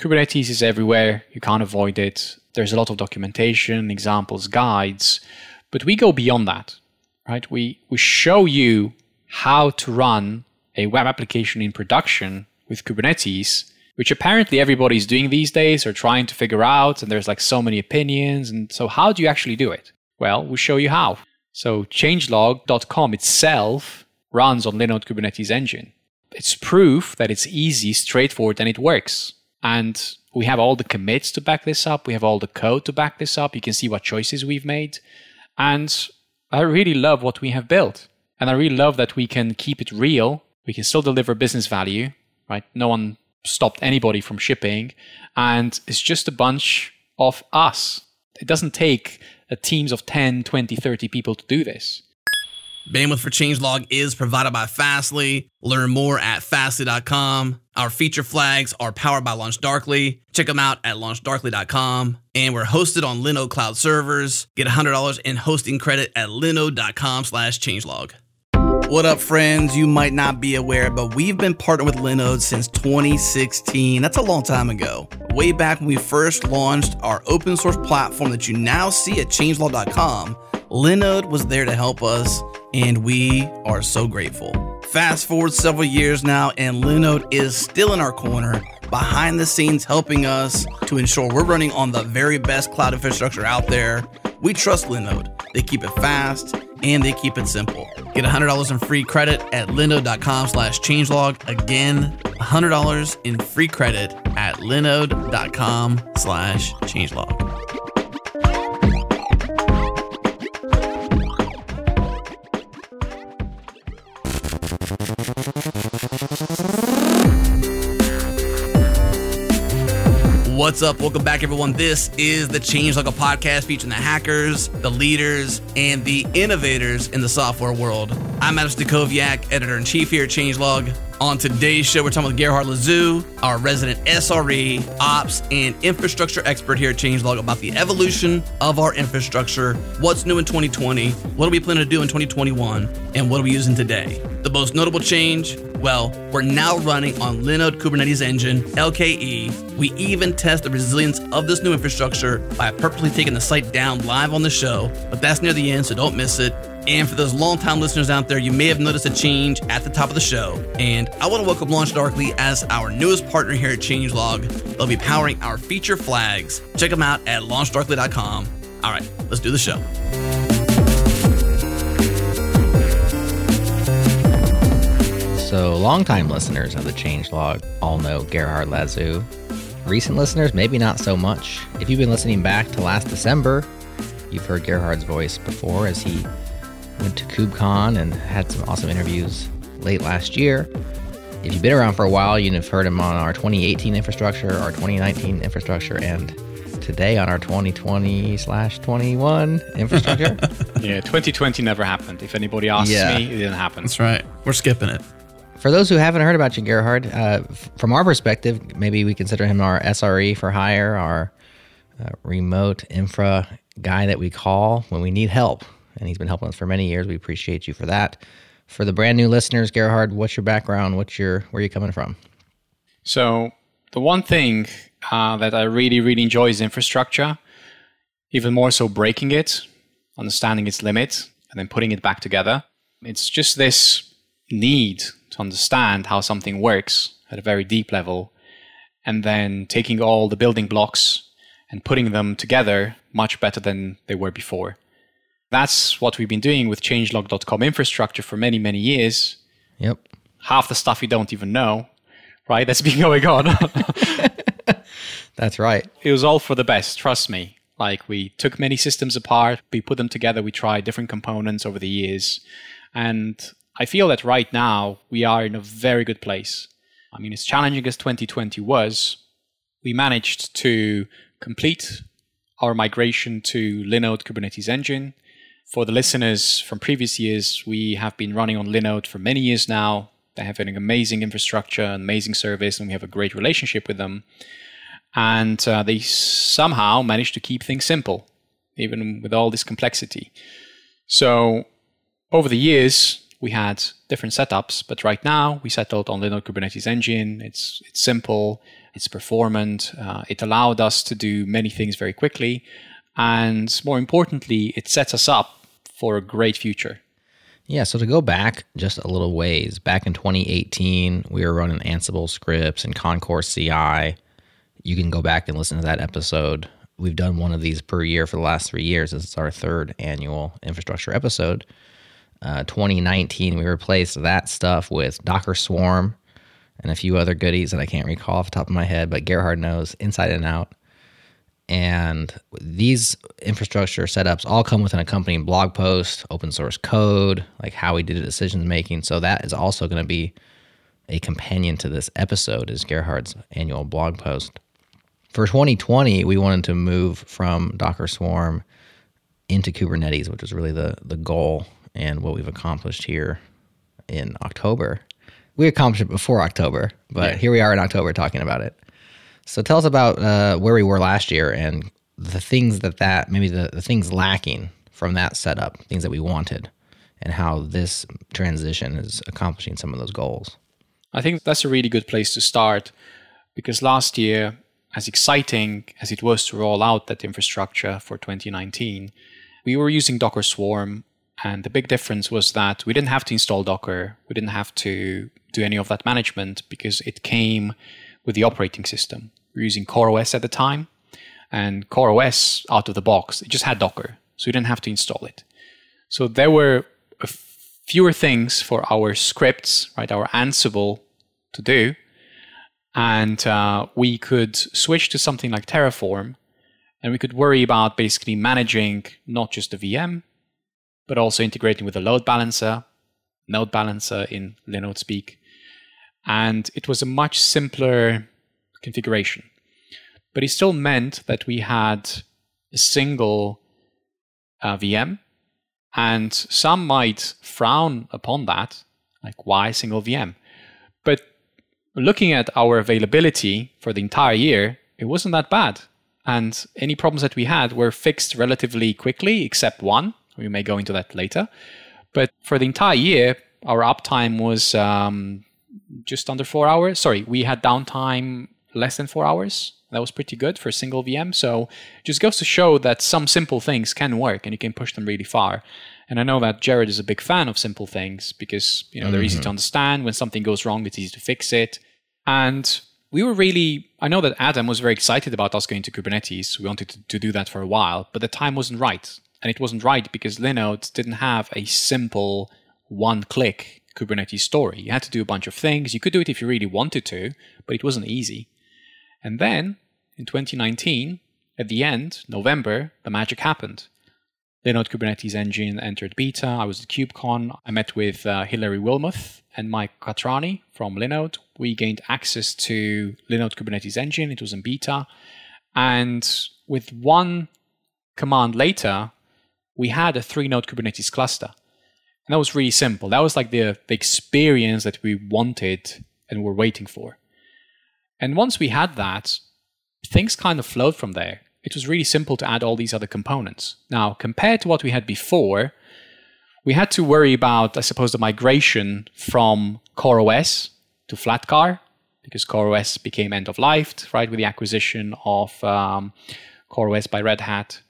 Kubernetes is everywhere. You can't avoid it. There's a lot of documentation, examples, guides, but we go beyond that, right? We, we show you how to run a web application in production with Kubernetes, which apparently everybody's doing these days or trying to figure out. And there's like so many opinions. And so, how do you actually do it? Well, we'll show you how. So, changelog.com itself runs on Linode Kubernetes Engine. It's proof that it's easy, straightforward, and it works. And we have all the commits to back this up. We have all the code to back this up. You can see what choices we've made. And I really love what we have built. And I really love that we can keep it real. We can still deliver business value, right? No one stopped anybody from shipping. And it's just a bunch of us. It doesn't take teams of 10, 20, 30 people to do this. Bandwidth for Changelog is provided by Fastly. Learn more at fastly.com. Our feature flags are powered by LaunchDarkly. Check them out at launchdarkly.com. And we're hosted on Linode Cloud servers. Get $100 in hosting credit at linode.com slash changelog. What up, friends? You might not be aware, but we've been partnered with Linode since 2016. That's a long time ago. Way back when we first launched our open source platform that you now see at changelog.com, Linode was there to help us, and we are so grateful. Fast forward several years now, and Linode is still in our corner, behind the scenes helping us to ensure we're running on the very best cloud infrastructure out there. We trust Linode. They keep it fast and they keep it simple. Get $100 in free credit at linode.com slash changelog. Again, $100 in free credit at linode.com slash changelog. What's up? Welcome back, everyone. This is the Changelog a podcast featuring the hackers, the leaders, and the innovators in the software world. I'm Adam Stacoviak, editor in chief here at Changelog. On today's show, we're talking with Gerhard Lazu, our resident SRE, ops, and infrastructure expert here at Changelog about the evolution of our infrastructure, what's new in 2020, what are we planning to do in 2021, and what are we using today. The most notable change well, we're now running on Linode Kubernetes Engine, LKE. We even test the resilience of this new infrastructure by purposely taking the site down live on the show, but that's near the end, so don't miss it. And for those longtime listeners out there, you may have noticed a change at the top of the show. And I want to welcome LaunchDarkly as our newest partner here at Changelog. They'll be powering our feature flags. Check them out at launchdarkly.com. All right, let's do the show. So, longtime listeners of the Changelog all know Gerhard Lazu. Recent listeners, maybe not so much. If you've been listening back to last December, you've heard Gerhard's voice before as he went to KubeCon and had some awesome interviews late last year. If you've been around for a while, you'd have heard him on our 2018 infrastructure, our 2019 infrastructure, and today on our 2020 slash 21 infrastructure. yeah, 2020 never happened. If anybody asks yeah. me, it didn't happen. That's right. We're skipping it. For those who haven't heard about you, Gerhard, uh, f- from our perspective, maybe we consider him our SRE for hire, our uh, remote infra guy that we call when we need help. And he's been helping us for many years. We appreciate you for that. For the brand new listeners, Gerhard, what's your background? What's your where are you coming from? So the one thing uh, that I really, really enjoy is infrastructure. Even more so, breaking it, understanding its limits, and then putting it back together. It's just this need to understand how something works at a very deep level, and then taking all the building blocks and putting them together much better than they were before. That's what we've been doing with changelog.com infrastructure for many, many years. Yep. Half the stuff you don't even know, right? That's been going on. That's right. It was all for the best, trust me. Like we took many systems apart, we put them together, we tried different components over the years. And I feel that right now we are in a very good place. I mean, as challenging as 2020 was, we managed to complete our migration to Linode Kubernetes Engine. For the listeners from previous years, we have been running on Linode for many years now. They have an amazing infrastructure, an amazing service, and we have a great relationship with them. And uh, they somehow managed to keep things simple, even with all this complexity. So, over the years, we had different setups, but right now we settled on Linode Kubernetes Engine. It's it's simple. It's performant. Uh, it allowed us to do many things very quickly. And more importantly, it sets us up for a great future. Yeah, so to go back just a little ways, back in 2018, we were running Ansible scripts and Concourse CI. You can go back and listen to that episode. We've done one of these per year for the last three years. This is our third annual infrastructure episode. Uh, 2019, we replaced that stuff with Docker Swarm and a few other goodies that I can't recall off the top of my head, but Gerhard knows inside and out. And these infrastructure setups all come with an accompanying blog post, open source code, like how we did the decision making. So that is also going to be a companion to this episode is Gerhard's annual blog post. For 2020, we wanted to move from Docker Swarm into Kubernetes, which is really the, the goal and what we've accomplished here in October. We accomplished it before October, but Yeah. here we are in October talking about it. So tell us about uh, where we were last year and the things that that maybe the, the things lacking from that setup, things that we wanted, and how this transition is accomplishing some of those goals. I think that's a really good place to start because last year, as exciting as it was to roll out that infrastructure for 2019, we were using Docker Swarm. And the big difference was that we didn't have to install Docker. We didn't have to do any of that management because it came with the operating system. We were using CoreOS at the time. And CoreOS out of the box, it just had Docker. So we didn't have to install it. So there were fewer things for our scripts, right, our Ansible to do. And uh, we could switch to something like Terraform, and we could worry about basically managing not just the VM, but also integrating with the load balancer, node balancer in Linode speak. And it was a much simpler configuration. But it still meant that we had a single uh, VM and some might frown upon that, like why single VM? But looking at our availability for the entire year, it wasn't that bad. And any problems that we had were fixed relatively quickly, except one. We may go into that later. But for the entire year, our uptime was um, just under four hours. Sorry, we had downtime less than four hours. That was pretty good for a single VM. So just goes to show that some simple things can work and you can push them really far. And I know that Jared is a big fan of simple things because you know they're easy to mm-hmm. understand. When something goes wrong, it's easy to fix it. And we were really I know that Adam was very excited about us going to Kubernetes. We wanted to, to do that for a while, but the time wasn't right. And it wasn't right because Linode didn't have a simple one click Kubernetes story. You had to do a bunch of things. You could do it if you really wanted to, but it wasn't easy. And then in 2019, at the end, November, the magic happened. Linode Kubernetes Engine entered beta. I was at KubeCon. I met with uh, Hilary Wilmoth and Mike Quatrani from Linode. We gained access to Linode Kubernetes Engine. It was in beta. And with one command later, we had a three node Kubernetes cluster. And that was really simple. That was like the, the experience that we wanted and were waiting for. And once we had that, things kind of flowed from there. It was really simple to add all these other components. Now, compared to what we had before, we had to worry about, I suppose, the migration from CoreOS to Flatcar because CoreOS became end of life, right, with the acquisition of um, CoreOS by Red Hat.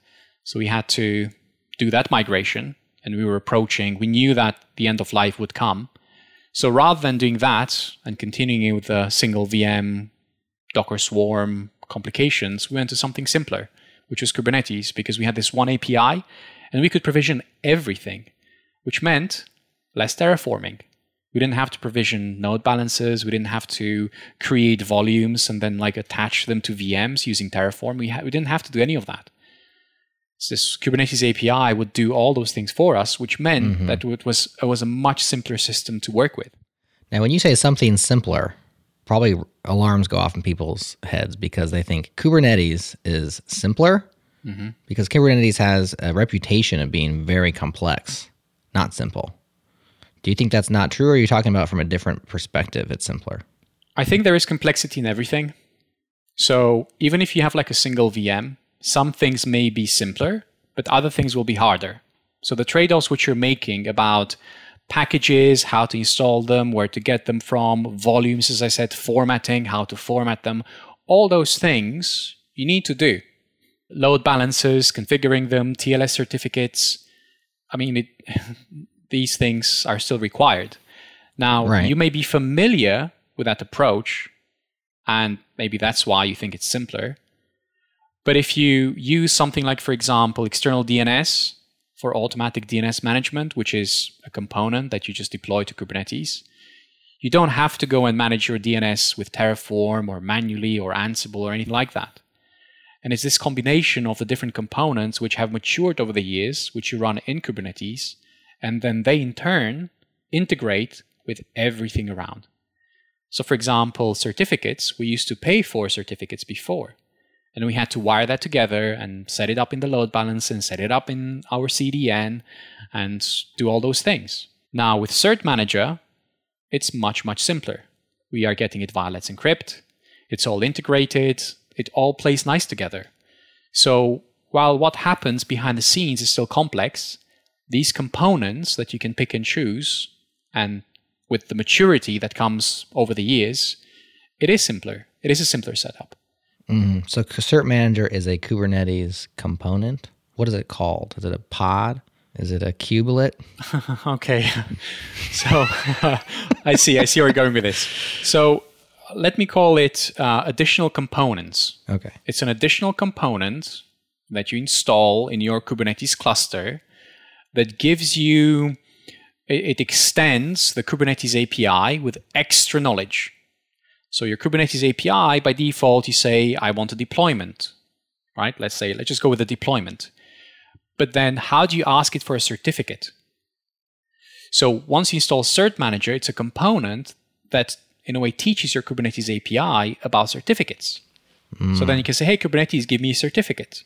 So we had to do that migration, and we were approaching. We knew that the end of life would come. So rather than doing that and continuing with a single VM, Docker Swarm complications, we went to something simpler, which was Kubernetes, because we had this one API and we could provision everything, which meant less terraforming. We didn't have to provision node balances. We didn't have to create volumes and then like attach them to VMs using Terraform. We, ha- we didn't have to do any of that. This Kubernetes API would do all those things for us, which meant mm-hmm. that it was it was a much simpler system to work with. Now, when you say something simpler, probably alarms go off in people's heads because they think Kubernetes is simpler mm-hmm. because Kubernetes has a reputation of being very complex, not simple. Do you think that's not true, or are you talking about from a different perspective? It's simpler. I think there is complexity in everything. So even if you have like a single VM, some things may be simpler, but other things will be harder. So the trade offs which you're making about packages, how to install them, where to get them from, volumes, as I said, formatting, how to format them, all those things you need to do load balancers, configuring them, TLS certificates. I mean, it, these things are still required. Now, Right. you may be familiar with that approach, and maybe that's why you think it's simpler. But if you use something like, for example, external DNS for automatic DNS management, which is a component that you just deploy to Kubernetes, you don't have to go and manage your DNS with Terraform or manually or Ansible or anything like that. And it's this combination of the different components which have matured over the years, which you run in Kubernetes, and then they in turn integrate with everything around. So, for example, certificates, we used to pay for certificates before. And we had to wire that together and set it up in the load balance and set it up in our CDN and do all those things. Now, with Cert Manager, it's much, much simpler. We are getting it via Let's Encrypt. It's all integrated. It all plays nice together. So while what happens behind the scenes is still complex, these components that you can pick and choose, and with the maturity that comes over the years, it is simpler. It is a simpler setup. Mhm. So Cert Manager is a Kubernetes component. What is it called? Is it a pod? Is it a kubelet? okay. So I see. I see where you're going with this. So let me call it uh, additional components. Okay. It's an additional component that you install in your Kubernetes cluster that gives you, it, it extends the Kubernetes API with extra knowledge. So your Kubernetes API, by default, you say, I want a deployment, right? Let's say, let's just go with a deployment. But then how do you ask it for a certificate? So once you install Cert Manager, it's a component that in a way teaches your Kubernetes API about certificates. So then you can say, hey, Kubernetes, give me a certificate.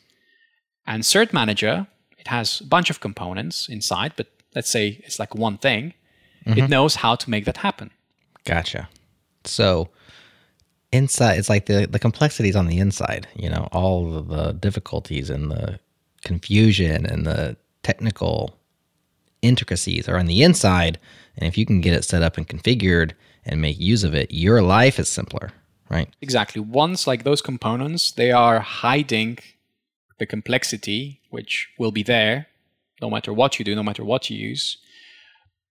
And Cert Manager, it has a bunch of components inside, but let's say it's like one thing. It mm-hmm. knows how to make that happen. Gotcha. So inside, it's like the the complexities on the inside. You know, all the difficulties and the confusion and the technical intricacies are on the inside. And if you can get it set up and configured and make use of it, your life is simpler, right? Exactly. Once like those components, they are hiding the complexity, which will be there no matter what you do, no matter what you use.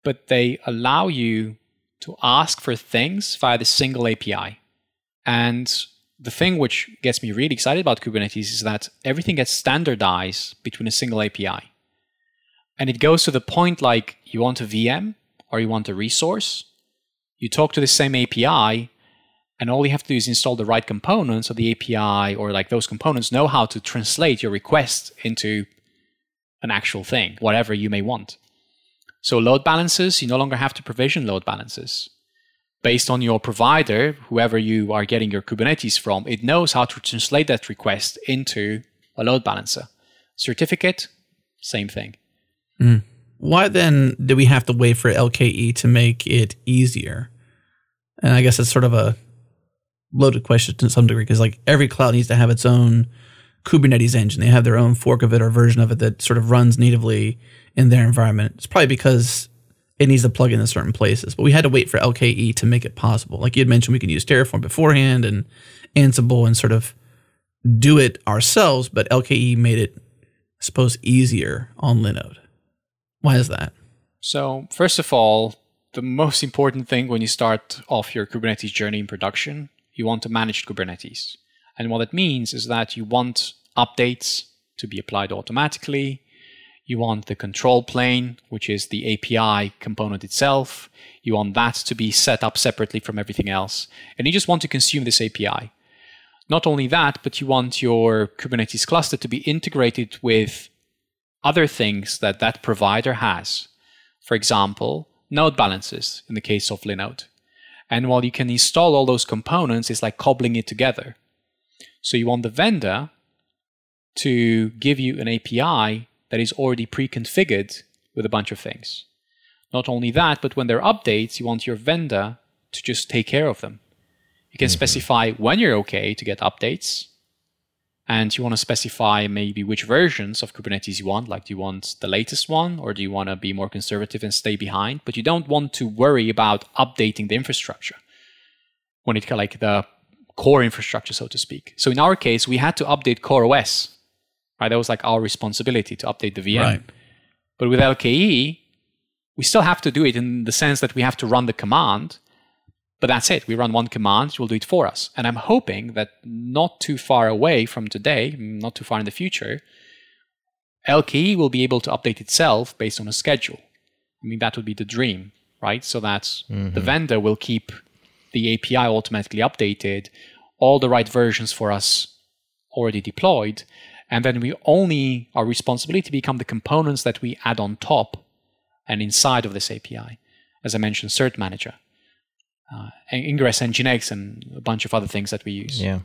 But they allow you to ask for things via the single API. And the thing which gets me really excited about Kubernetes is that everything gets standardized between a single API. And it goes to the point like you want a VM or you want a resource, you talk to the same API, and all you have to do is install the right components of the API or like those components know how to translate your request into an actual thing, whatever you may want. So load balances, you no longer have to provision load balances. Based on your provider, whoever you are getting your Kubernetes from, it knows how to translate that request into a load balancer. Certificate, same thing. Mm. Why then do we have to wait for LKE to make it easier? And I guess it's sort of a loaded question to some degree because like every cloud needs to have its own Kubernetes engine. They have their own fork of it or version of it that sort of runs natively in their environment. It's probably because it needs to plug in in certain places. But we had to wait for LKE to make it possible. Like you had mentioned, we can use Terraform beforehand and Ansible and sort of do it ourselves, but LKE made it, I suppose, easier on Linode. Why is that? So, first of all, the most important thing when you start off your Kubernetes journey in production, you want to manage Kubernetes. And what it means is that you want updates to be applied automatically. You want the control plane, which is the API component itself. You want that to be set up separately from everything else. And you just want to consume this API. Not only that, but you want your Kubernetes cluster to be integrated with other things that that provider has. For example, node balances in the case of Linode. And while you can install all those components, it's like cobbling it together. So you want the vendor to give you an API that is already pre-configured with a bunch of things. Not only that, but when there are updates, you want your vendor to just take care of them. You can mm-hmm. specify when you're okay to get updates, and you want to specify maybe which versions of Kubernetes you want. Like, do you want the latest one, or do you want to be more conservative and stay behind? But you don't want to worry about updating the infrastructure when it like the core infrastructure, so to speak. So in our case, we had to update core OS, right? That was like our responsibility to update the VM. Right. But with LKE, we still have to do it in the sense that we have to run the command. But that's it. We run one command, it will do it for us. And I'm hoping that not too far away from today, not too far in the future, LKE will be able to update itself based on a schedule. I mean, that would be the dream, right? So that mm-hmm. the vendor will keep the API automatically updated, all the right versions for us already deployed, and then we only our responsibility become the components that we add on top and inside of this API. As I mentioned, Cert Manager, uh, Ingress Nginx, and a bunch of other things that we use. Yeah.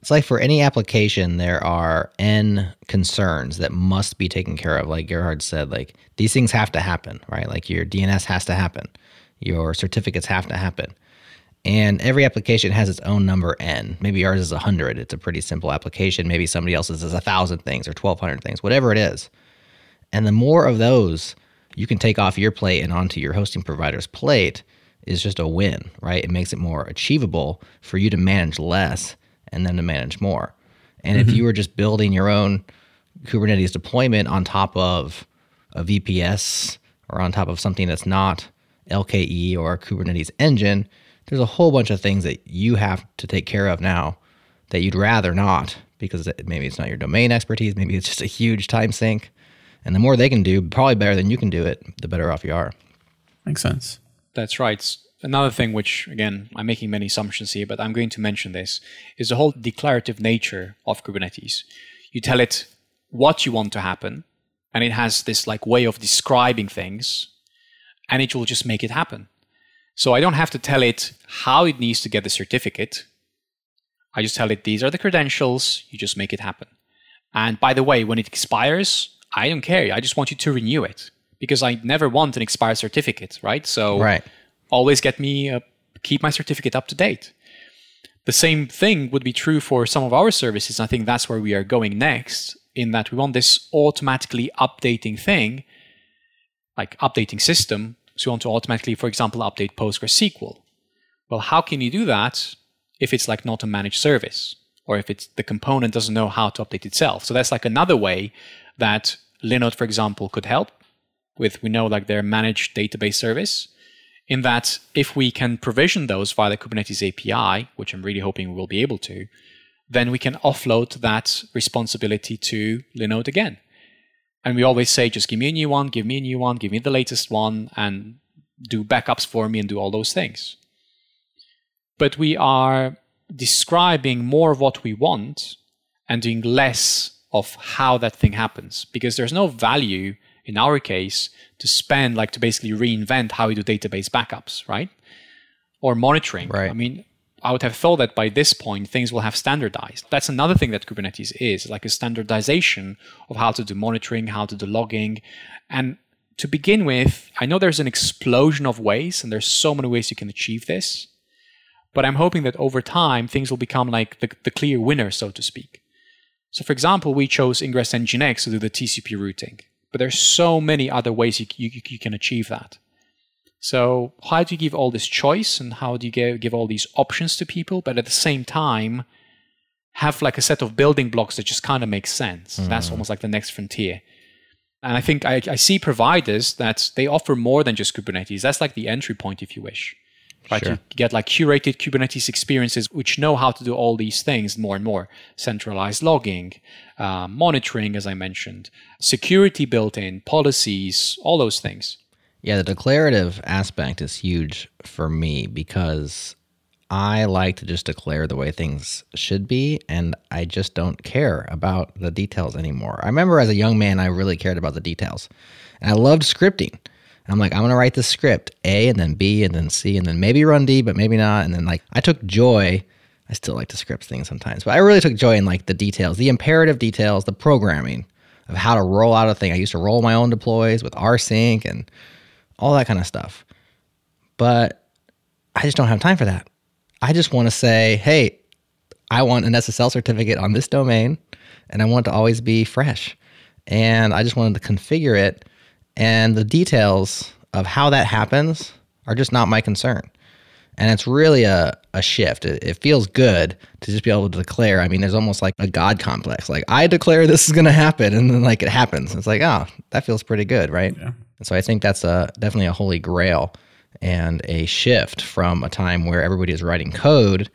It's like for any application, there are n concerns that must be taken care of. Like Gerhard said, like these things have to happen, right? Like your DNS has to happen, your certificates have to happen. And every application has its own number n. Maybe ours is 100. It's a pretty simple application. Maybe somebody else's is 1,000 things or 1,200 things, whatever it is. And the more of those you can take off your plate and onto your hosting provider's plate is just a win, right? It makes it more achievable for you to manage less and then to manage more. And mm-hmm. if you were just building your own Kubernetes deployment on top of a VPS or on top of something that's not LKE or a Kubernetes engine, there's a whole bunch of things that you have to take care of now that you'd rather not because maybe it's not your domain expertise, maybe it's just a huge time sink. And the more they can do, probably better than you can do it, the better off you are. Makes sense. That's right another thing which again i'm making many assumptions here but i'm going to mention this is the whole declarative nature of kubernetes you tell it what you want to happen and it has this like way of describing things and it will just make it happen so i don't have to tell it how it needs to get the certificate i just tell it these are the credentials you just make it happen and by the way when it expires i don't care i just want you to renew it because i never want an expired certificate right so right always get me uh, keep my certificate up to date. The same thing would be true for some of our services. I think that's where we are going next, in that we want this automatically updating thing, like updating system. So you want to automatically, for example, update PostgreSQL. Well, how can you do that if it's like not a managed service? Or if it's the component doesn't know how to update itself. So that's like another way that Linode, for example, could help with we know like their managed database service in that if we can provision those via the Kubernetes API, which I'm really hoping we will be able to, then we can offload that responsibility to Linode again. And we always say, just give me a new one, give me a new one, give me the latest one, and do backups for me and do all those things. But we are describing more of what we want and doing less of how that thing happens because there's no value in our case, to spend like to basically reinvent how we do database backups, right? Or monitoring. Right. I mean, I would have thought that by this point things will have standardized. That's another thing that Kubernetes is, like a standardization of how to do monitoring, how to do logging. And to begin with, I know there's an explosion of ways and there's so many ways you can achieve this. But I'm hoping that over time things will become like the, the clear winner, so to speak. So for example, we chose Ingress Nginx to do the TCP routing. But there's so many other ways you, you, you can achieve that. So how do you give all this choice and how do you give, give all these options to people, but at the same time have like a set of building blocks that just kind of make sense? Mm. That's almost like the next frontier. And I think I, I see providers that they offer more than just Kubernetes. That's like the entry point, if you wish right? Sure. You get like curated Kubernetes experiences which know how to do all these things more and more. Centralized logging, uh, monitoring, as I mentioned, security built in, policies, all those things. Yeah, the declarative aspect is huge for me because I like to just declare the way things should be, and I just don't care about the details anymore. I remember as a young man, I really cared about the details, and I loved scripting. And I'm like, I'm gonna write this script A and then B and then C and then maybe run D, but maybe not. And then like I took joy. I still like to script things sometimes, but I really took joy in like the details, the imperative details, the programming of how to roll out a thing. I used to roll my own deploys with rsync and all that kind of stuff. But I just don't have time for that. I just want to say, hey, I want an SSL certificate on this domain and I want it to always be fresh. And I just wanted to configure it and the details of how that happens are just not my concern. And it's really a, a shift. It, it, feels good to just be able to declare. I mean, there's almost like a God complex. Like, I declare this is going to happen. And then, like, it happens. It's like, oh, that feels pretty good, right? Yeah. And so I think that's a, definitely a holy grail and a shift from a time where everybody is writing code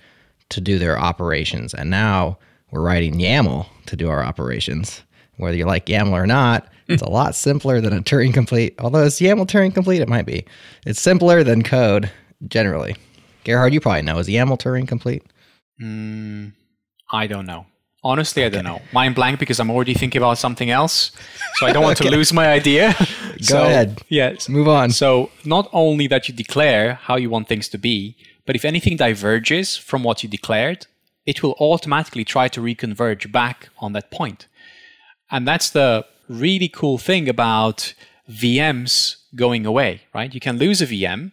to do their operations. And now we're writing YAML to do our operations. Whether you like YAML or not, it's a lot simpler than a Turing complete. Although it's YAML Turing complete, it might be. It's simpler than code generally. Gerhard, you probably know. Is YAML Turing complete? Mm, I don't know. Honestly, I don't know. Mind blank because I'm already thinking about something else. So I don't want okay. to lose my idea. Go so, ahead. Yes. Move on. So not only that you declare how you want things to be, but if anything diverges from what you declared, it will automatically try to reconverge back on that point. And that's the really cool thing about VMs going away, right? You can lose a VM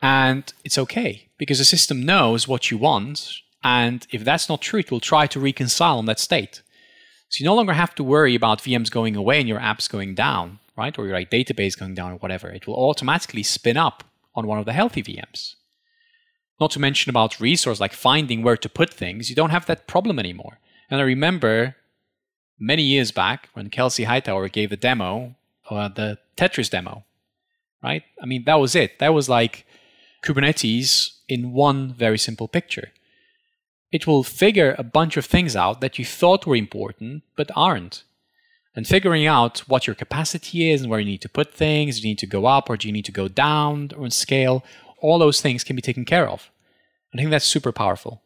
and it's okay because the system knows what you want. And if that's not true, it will try to reconcile on that state. So you no longer have to worry about VMs going away and your apps going down, right? Or your like, database going down or whatever. It will automatically spin up on one of the healthy VMs. Not to mention about resource like finding where to put things. You don't have that problem anymore. And I remember many years back when Kelsey Hightower gave the demo, uh, the Tetris demo, right? I mean, that was it. That was like Kubernetes in one very simple picture. It will figure a bunch of things out that you thought were important but aren't. And figuring out what your capacity is and where you need to put things, do you need to go up or do you need to go down or scale, all those things can be taken care of. I think that's super powerful.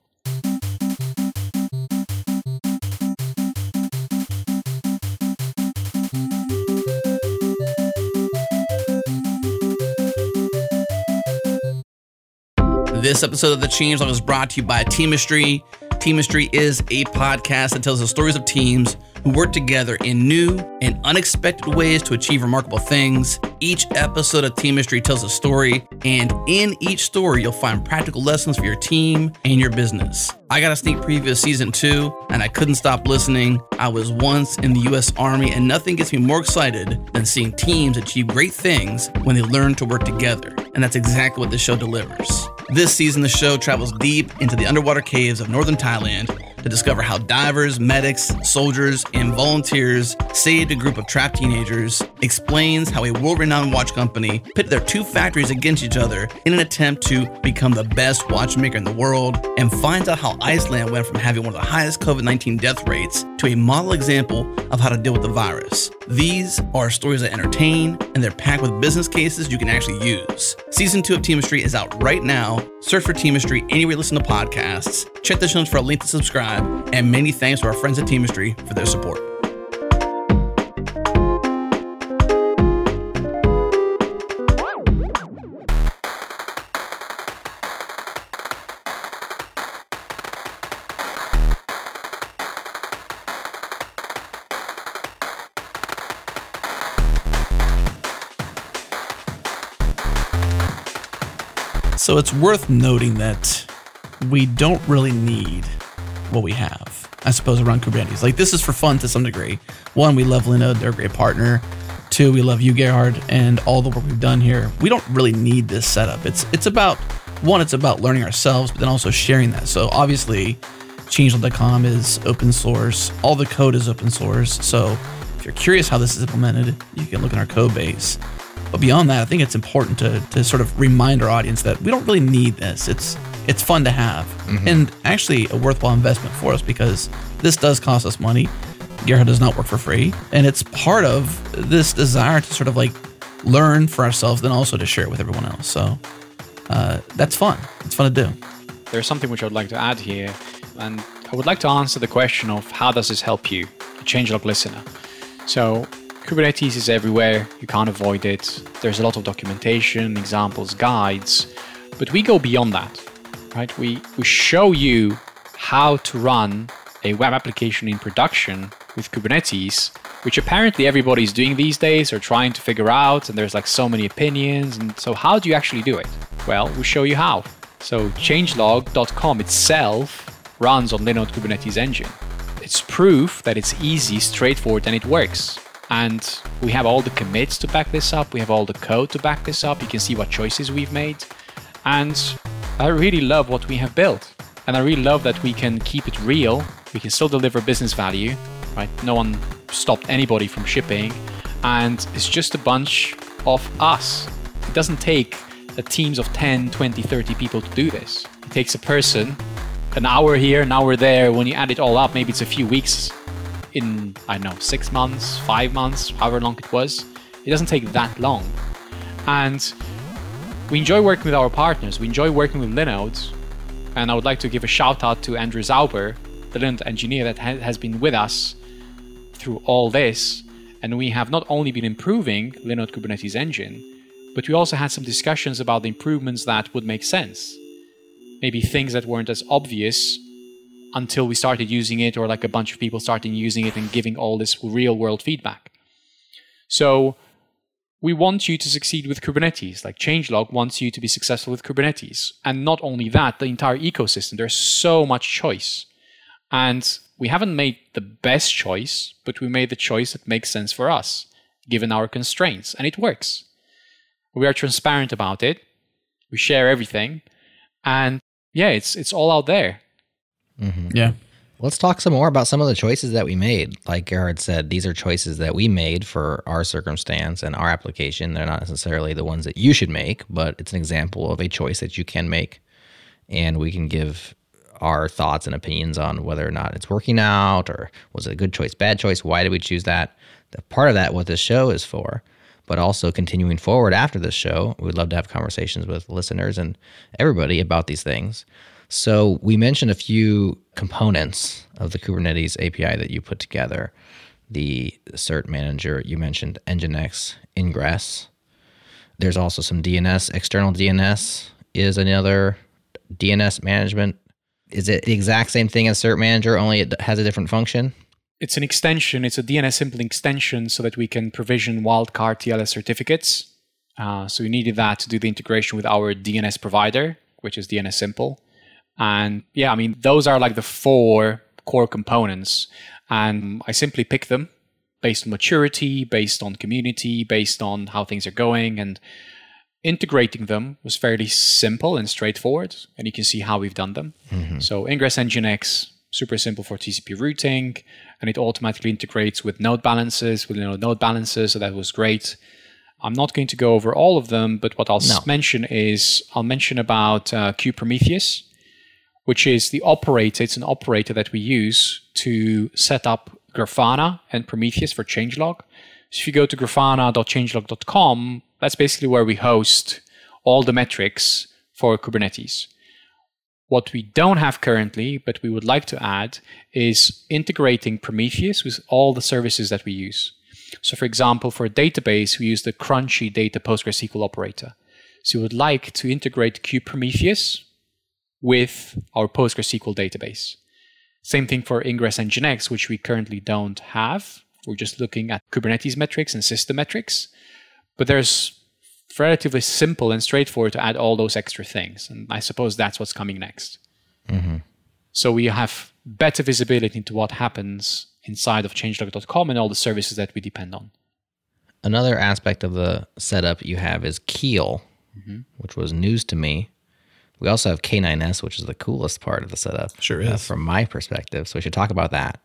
This episode of The Changelog is brought to you by Teamistry. Teamistry is a podcast that tells the stories of teams who work together in new and unexpected ways to achieve remarkable things. Each episode of Teamistry tells a story, and in each story, you'll find practical lessons for your team and your business. I got a sneak preview of season two, and I couldn't stop listening. I was once in the US Army, and nothing gets me more excited than seeing teams achieve great things when they learn to work together. And that's exactly what this show delivers. This season, the show travels deep into the underwater caves of northern Thailand to discover how divers, medics, soldiers, and volunteers saved a group of trapped teenagers, explains how a world renowned watch company pit their two factories against each other in an attempt to become the best watchmaker in the world, and finds out how Iceland went from having one of the highest COVID 19 death rates to a model example of how to deal with the virus. These are stories that entertain, and they're packed with business cases you can actually use. Season 2 of Teamistry is out right now. Search for Teamistry anywhere you listen to podcasts. Check the show notes for a link to subscribe, and many thanks to our friends at Teamistry for their support. So it's worth noting that we don't really need what we have, I suppose, around Kubernetes. Like this is for fun to some degree. One, we love Linode, they're a great partner. Two, we love you, Gerhard, and all the work we've done here. We don't really need this setup. It's it's about one, it's about learning ourselves, but then also sharing that. So obviously, changelog.com is open source. All the code is open source. So if you're curious how this is implemented, you can look in our code base. But beyond that, I think it's important to, to sort of remind our audience that we don't really need this. It's it's fun to have mm-hmm. and actually a worthwhile investment for us because this does cost us money. Gerhard does not work for free, and it's part of this desire to sort of like learn for ourselves, then also to share it with everyone else. So uh, that's fun. It's fun to do. There's something which I would like to add here, and I would like to answer the question of how does this help you, a changelog listener. So Kubernetes is everywhere, you can't avoid it. There's a lot of documentation, examples, guides, but we go beyond that, right? We, we show you how to run a web application in production with Kubernetes, which apparently everybody's doing these days or trying to figure out, and there's like so many opinions. And so, how do you actually do it? Well, we show you how. So, changelog.com itself runs on Linode Kubernetes Engine. It's proof that it's easy, straightforward, and it works. And we have all the commits to back this up. We have all the code to back this up. You can see what choices we've made. And I really love what we have built. And I really love that we can keep it real. We can still deliver business value, right? No one stopped anybody from shipping. And it's just a bunch of us. It doesn't take a teams of 10, 20, 30 people to do this. It takes a person, an hour here, an hour there. When you add it all up, maybe it's a few weeks in, I don't know, six months, five months, however long it was. It doesn't take that long. And we enjoy working with our partners. We enjoy working with Linode. And I would like to give a shout out to Andrew Sauber, the Linode engineer that ha- has been with us through all this. And we have not only been improving Linode Kubernetes engine, but we also had some discussions about the improvements that would make sense. Maybe things that weren't as obvious until we started using it, or like a bunch of people starting using it and giving all this real world feedback. So we want you to succeed with Kubernetes. Like Changelog wants you to be successful with Kubernetes. And not only that, the entire ecosystem. There's so much choice. And we haven't made the best choice, but we made the choice that makes sense for us, given our constraints. And it works. We are transparent about it. We share everything. And yeah, it's it's all out there. Mm-hmm. Yeah. Let's talk some more about some of the choices that we made. Like Gerhard said, these are choices that we made for our circumstance and our application. They're not necessarily the ones that you should make, but it's an example of a choice that you can make. And we can give our thoughts and opinions on whether or not it's working out or was it a good choice, bad choice, why did we choose that? The part of that what this show is for. But also continuing forward after this show, we'd love to have conversations with listeners and everybody about these things. So we mentioned a few components of the Kubernetes API that you put together. The cert manager, you mentioned Nginx, Ingress. There's also some DNS, external DNS is another DNS management. Is it the exact same thing as cert manager, only it has a different function? It's an extension. It's a DNSimple extension so that we can provision wildcard TLS certificates. Uh, so we needed that to do the integration with our DNS provider, which is DNSimple. And yeah, I mean, those are like the four core components. And I simply pick them based on maturity, based on community, based on how things are going. And integrating them was fairly simple and straightforward. And you can see how we've done them. Mm-hmm. So Ingress Nginx, super simple for TCP routing. And it automatically integrates with node balances, with you know, node balances. So that was great. I'm not going to go over all of them, but what I'll no. mention is I'll mention about uh, Prometheus which is the operator. It's an operator that we use to set up Grafana and Prometheus for changelog. So if you go to grafana.changelog.com, that's basically where we host all the metrics for Kubernetes. What we don't have currently, but we would like to add, is integrating Prometheus with all the services that we use. So, for example, for a database, we use the Crunchy Data PostgreSQL operator. So, we would like to integrate kubeprometheus with our PostgreSQL database. Same thing for Ingress and Nginx, which we currently don't have. We're just looking at Kubernetes metrics and system metrics. But there's relatively simple and straightforward to add all those extra things. And I suppose that's what's coming next. Mm-hmm. So we have better visibility into what happens inside of changelog.com and all the services that we depend on. Another aspect of the setup you have is Keel, mm-hmm. which was news to me. We also have K9S, which is the coolest part of the setup. Sure is. Uh, from my perspective. So we should talk about that.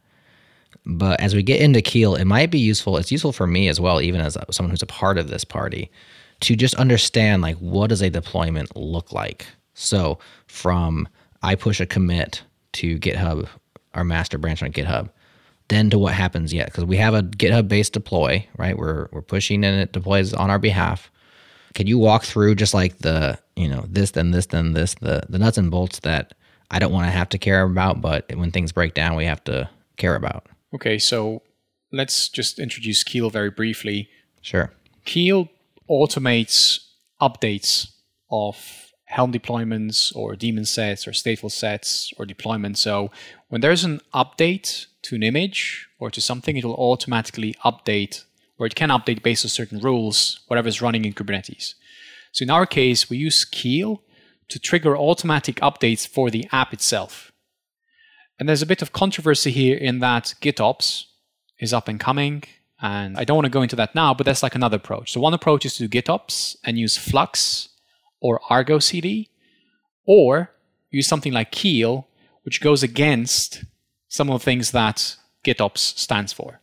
But as we get into Keel, it might be useful. It's useful for me as well, even as someone who's a part of this party, to just understand like what does a deployment look like. So from I push a commit to GitHub, our master branch on GitHub, then to what happens yet. Because we have a GitHub based deploy, right? We're we're pushing and it deploys on our behalf. Can you walk through just like the, you know, this, then this, then this, the, the nuts and bolts that I don't want to have to care about, but when things break down, we have to care about? Okay, so let's just introduce Keel very briefly. Sure. Keel automates updates of Helm deployments or daemon sets or stateful sets or deployments. So when there's an update to an image or to something, it will automatically update or it can update based on certain rules, whatever is running in Kubernetes. So in our case, we use Keel to trigger automatic updates for the app itself. And there's a bit of controversy here in that GitOps is up and coming. And I don't want to go into that now, but that's like another approach. So one approach is to do GitOps and use Flux or Argo CD, or use something like Keel, which goes against some of the things that GitOps stands for.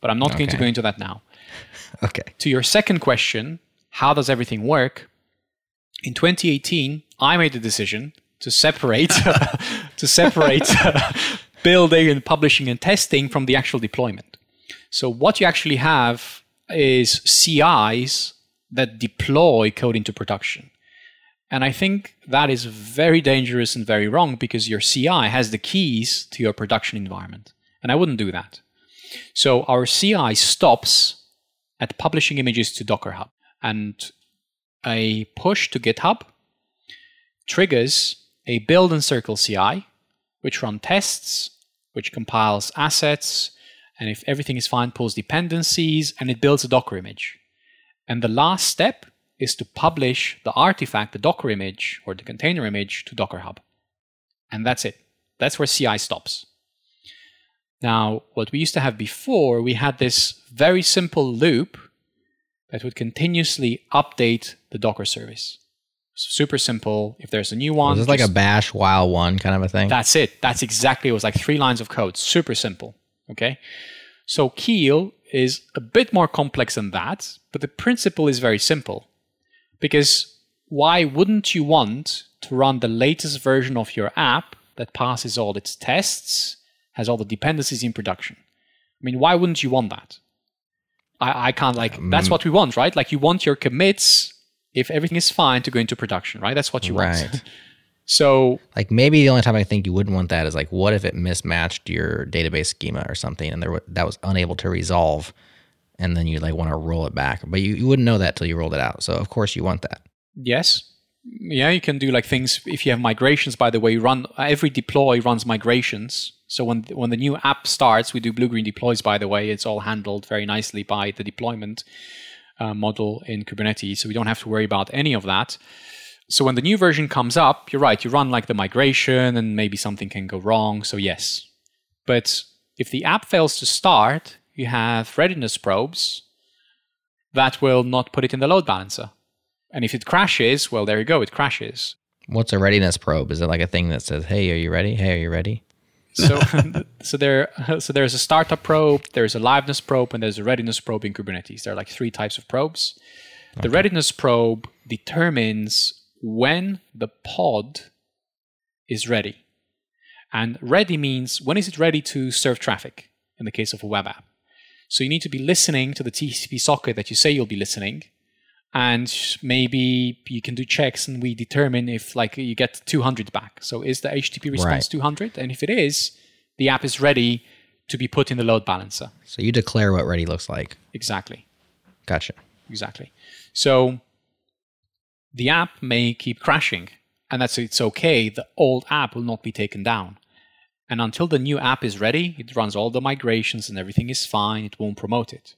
But I'm not going to go into that now. Okay. To your second question, how does everything work? In 2018, I made the decision to separate to separate building and publishing and testing from the actual deployment. So what you actually have is CIs that deploy code into production. And I think that is very dangerous and very wrong because your CI has the keys to your production environment. And I wouldn't do that. So our CI stops at publishing images to Docker Hub. And a push to GitHub triggers a build and CircleCI, which run tests, which compiles assets, and if everything is fine, pulls dependencies, and it builds a Docker image. And the last step is to publish the artifact, the Docker image or the container image to Docker Hub. And that's it. That's where CI stops. Now, what we used to have before, we had this very simple loop that would continuously update the Docker service. Super simple. If there's a new one, this like a bash while one kind of a thing? that's it. That's exactly. It was like three lines of code. Super simple. Okay. So Keel is a bit more complex than that, but the principle is very simple. Because why wouldn't you want to run the latest version of your app that passes all its tests, has all the dependencies in production? I mean, why wouldn't you want that? I, I can't like that's what we want, right? Like you want your commits if everything is fine to go into production, right? That's what you Right. want. so Like maybe the only time I think you wouldn't want that is like, what if it mismatched your database schema or something, and there wa- that was unable to resolve, and then you like want to roll it back, but you, you wouldn't know that till you rolled it out. So of course you want that. Yes. Yeah, you can do like things if you have migrations. By the way, run every deploy runs migrations. So when when the new app starts, we do blue green deploys. By the way, it's all handled very nicely by the deployment uh, model in Kubernetes, so we don't have to worry about any of that. So when the new version comes up, you're right. You run like the migration, and maybe something can go wrong. So yes, but if the app fails to start, you have readiness probes that will not put it in the load balancer. And if it crashes, well, there you go, it crashes. What's a readiness probe? Is it like a thing that says, "Hey, are you ready? Hey, are you ready?" So, so there, so there's a startup probe, there's a liveness probe, and there's a readiness probe in Kubernetes. There are like three types of probes. The readiness probe determines when the pod is ready, and ready means when is it ready to serve traffic. In the case of a web app, so you need to be listening to the TCP socket that you say you'll be listening, and maybe you can do checks and we determine if like you get 200 back. So is the http response Right. 200 and if it is the app is ready to be put in the load balancer. So you declare what ready looks like. exactly. Gotcha. exactly. So the app may keep crashing and that's it's okay. The old app will not be taken down. And until the new app is ready it runs all the migrations and everything is fine. It won't promote it.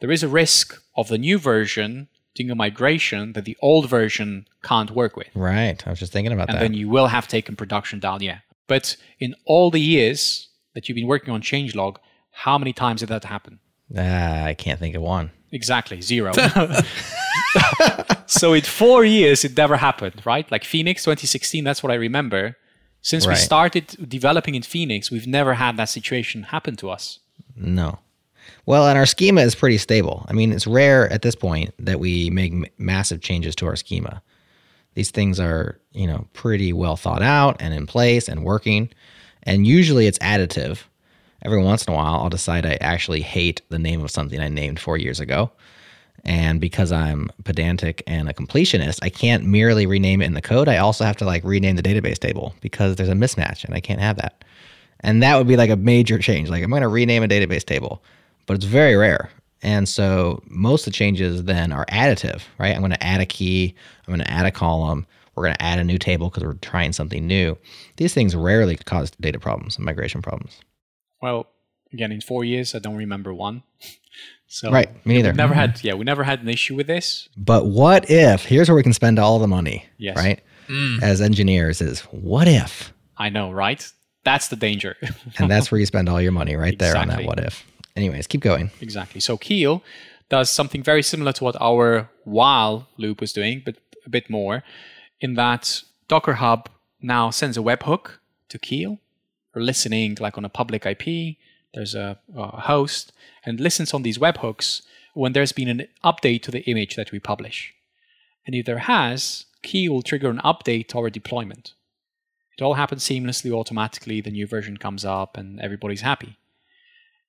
There is a risk of the new version doing a migration that the old version can't work with Right. I was just thinking about and that. And then you will have taken production down yeah but in all the years that you've been working on changelog how many times did that happen ah, I can't think of one. Exactly, zero. so in four years, it never happened, right? Like Phoenix 2016, that's what I remember. Since we started developing in Phoenix, we've never had that situation happen to us. No. Well, and our schema is pretty stable. I mean, it's rare at this point that we make m- massive changes to our schema. These things are, you know, pretty well thought out and in place and working. And usually it's additive. Every once in a while, I'll decide I actually hate the name of something I named four years ago. And because I'm pedantic and a completionist, I can't merely rename it in the code. I also have to like rename the database table because there's a mismatch and I can't have that. And that would be like a major change. Like I'm going to rename a database table, but it's very rare. And so most of the changes then are additive, right? I'm going to add a key, I'm going to add a column, we're going to add a new table because we're trying something new. These things rarely cause data problems and migration problems. Well, again, in four years, I don't remember one. So Right, me neither. Never had, yeah, we never had an issue with this. But what if, here's where we can spend all the money, Yes. right? Mm. As engineers, is what if? I know, right? That's the danger. And that's where you spend all your money, right there on that what if. Anyways, keep going. Exactly. So Keel does something very similar to what our while loop was doing, but a bit more, in that Docker Hub now sends a webhook to Keel for listening, like on a public IP. There's a, a host and listens on these webhooks when there's been an update to the image that we publish. And if there has, Keel will trigger an update to our deployment. It all happens seamlessly, automatically. The new version comes up, and everybody's happy.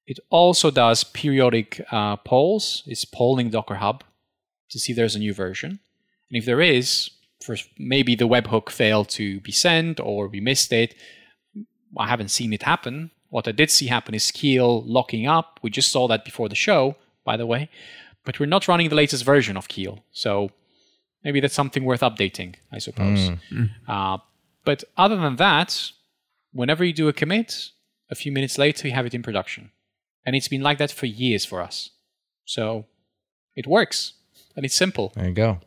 It also does periodic uh, polls. It's polling Docker Hub to see if there's a new version. And if there is, for maybe the webhook failed to be sent or we missed it. I haven't seen it happen. What I did see happen is Keel locking up. We just saw that before the show, by the way. But we're not running the latest version of Keel. So maybe that's something worth updating, I suppose. Mm. Uh, but other than that, whenever you do a commit, a few minutes later, you have it in production. And it's been like that for years for us. So it works and it's simple. There you go.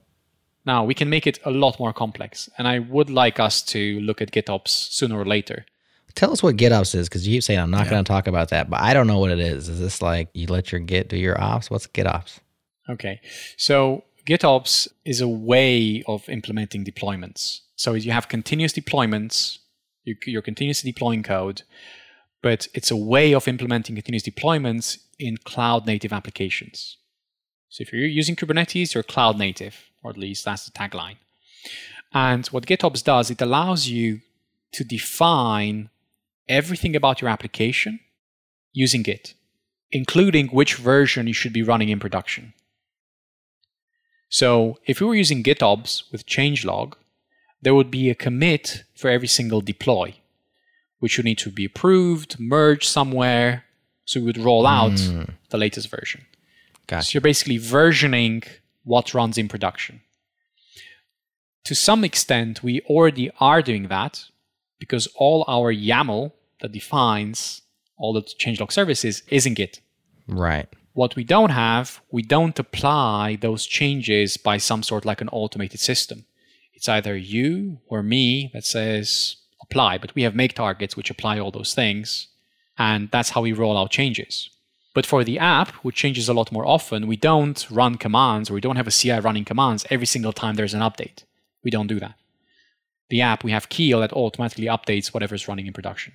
Now we can make it a lot more complex. And I would like us to look at GitOps sooner or later. Tell us what GitOps is because you keep saying I'm not yeah. going to talk about that, but I don't know what it is. Is this like you let your Git do your ops? What's GitOps? Okay. So GitOps is a way of implementing deployments. So you have continuous deployments, you're continuously deploying code, but it's a way of implementing continuous deployments in cloud native applications. So if you're using Kubernetes, you're cloud native, or at least that's the tagline. And what GitOps does, it allows you to define everything about your application using Git, including which version you should be running in production. So if we were using GitOps with changelog, there would be a commit for every single deploy which would need to be approved, merged somewhere. So we would roll out mm. the latest version. Gotcha. So you're basically versioning what runs in production. To some extent, we already are doing that because all our YAML that defines all the changelog services is in Git. Right. What we don't have, we don't apply those changes by some sort like an automated system. It's either you or me that says, apply, but we have make targets which apply all those things. And that's how we roll out changes. But for the app, which changes a lot more often, we don't run commands or we don't have a CI running commands every single time there's an update. We don't do that. The app, we have Keel that automatically updates whatever's running in production.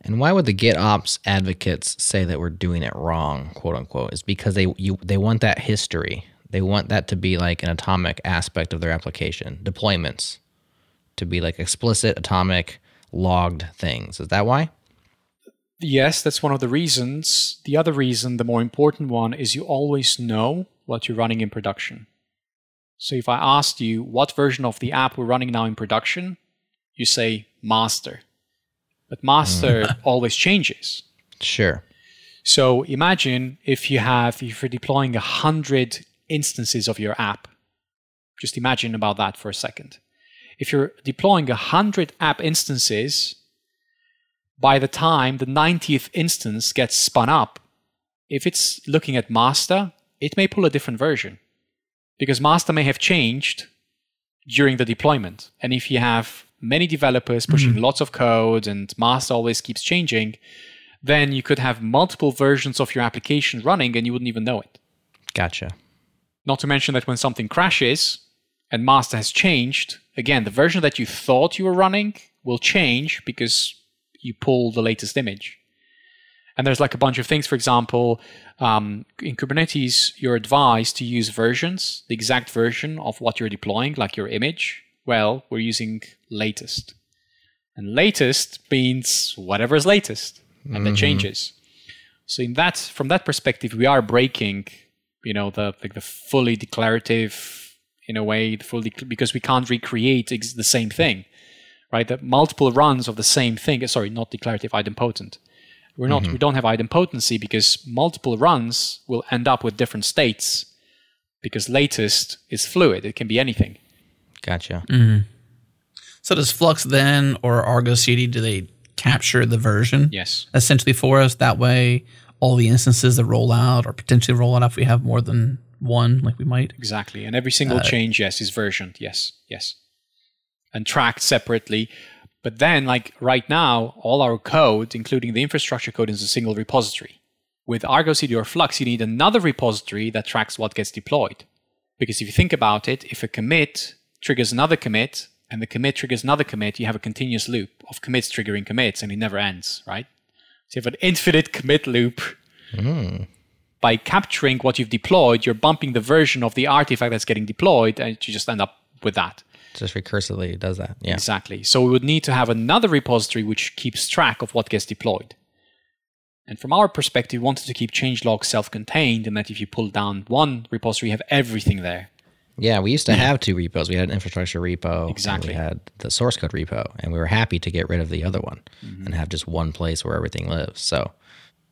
And why would the GitOps advocates say that we're doing it wrong, quote unquote? Is because they you they want that history. They want that to be like an atomic aspect of their application. Deployments to be like explicit atomic logged things. Is that why? Yes, that's one of the reasons. The other reason, the more important one, is you always know what you're running in production. So if I asked you what version of the app we're running now in production, you say master. But master mm. always changes. Sure. So imagine if you have if you're deploying a hundred instances of your app. Just imagine about that for a second if you're deploying 100 app instances, by the time the 90th instance gets spun up, if it's looking at master, it may pull a different version because master may have changed during the deployment. And if you have many developers pushing mm-hmm. lots of code and master always keeps changing, then you could have multiple versions of your application running and you wouldn't even know it. Gotcha. Not to mention that when something crashes and master has changed, again, the version that you thought you were running will change because you pull the latest image. And there's like a bunch of things. For example, um, in Kubernetes, you're advised to use versions, the exact version of what you're deploying, like your image. Well, we're using latest. And latest means whatever is latest, and mm-hmm. that changes. So in that, from that perspective, we are breaking, you know, the like the fully declarative in a way fully because we can't recreate ex- the same thing, right? The multiple runs of the same thing. Sorry, not declarative, idempotent. We're not. Mm-hmm. We don't have idempotency because multiple runs will end up with different states. Because latest is fluid; it can be anything. Gotcha. Mm-hmm. So does Flux then or Argo CD do they capture the version? Yes. Essentially for us. That way, all the instances that roll out or potentially roll out if we have more than one like we might. Exactly. And every single uh, change, yes, is versioned. Yes, yes. And tracked separately. But then, like right now, all our code, including the infrastructure code, is a single repository. With Argo CD or Flux, you need another repository that tracks what gets deployed. Because if you think about it, if a commit triggers another commit, and the commit triggers another commit, you have a continuous loop of commits triggering commits, and it never ends, right? So you have an infinite commit loop. By capturing what you've deployed, you're bumping the version of the artifact that's getting deployed, and you just end up with that. Just recursively does that. Yeah. Exactly. So we would need to have another repository which keeps track of what gets deployed. And from our perspective, we wanted to keep change changelog self-contained, and that if you pull down one repository, you have everything there. Yeah, we used to have two repos. We had an infrastructure repo. and Exactly. We had the source code repo, and we were happy to get rid of the other one Mm-hmm. and have just one place where everything lives. So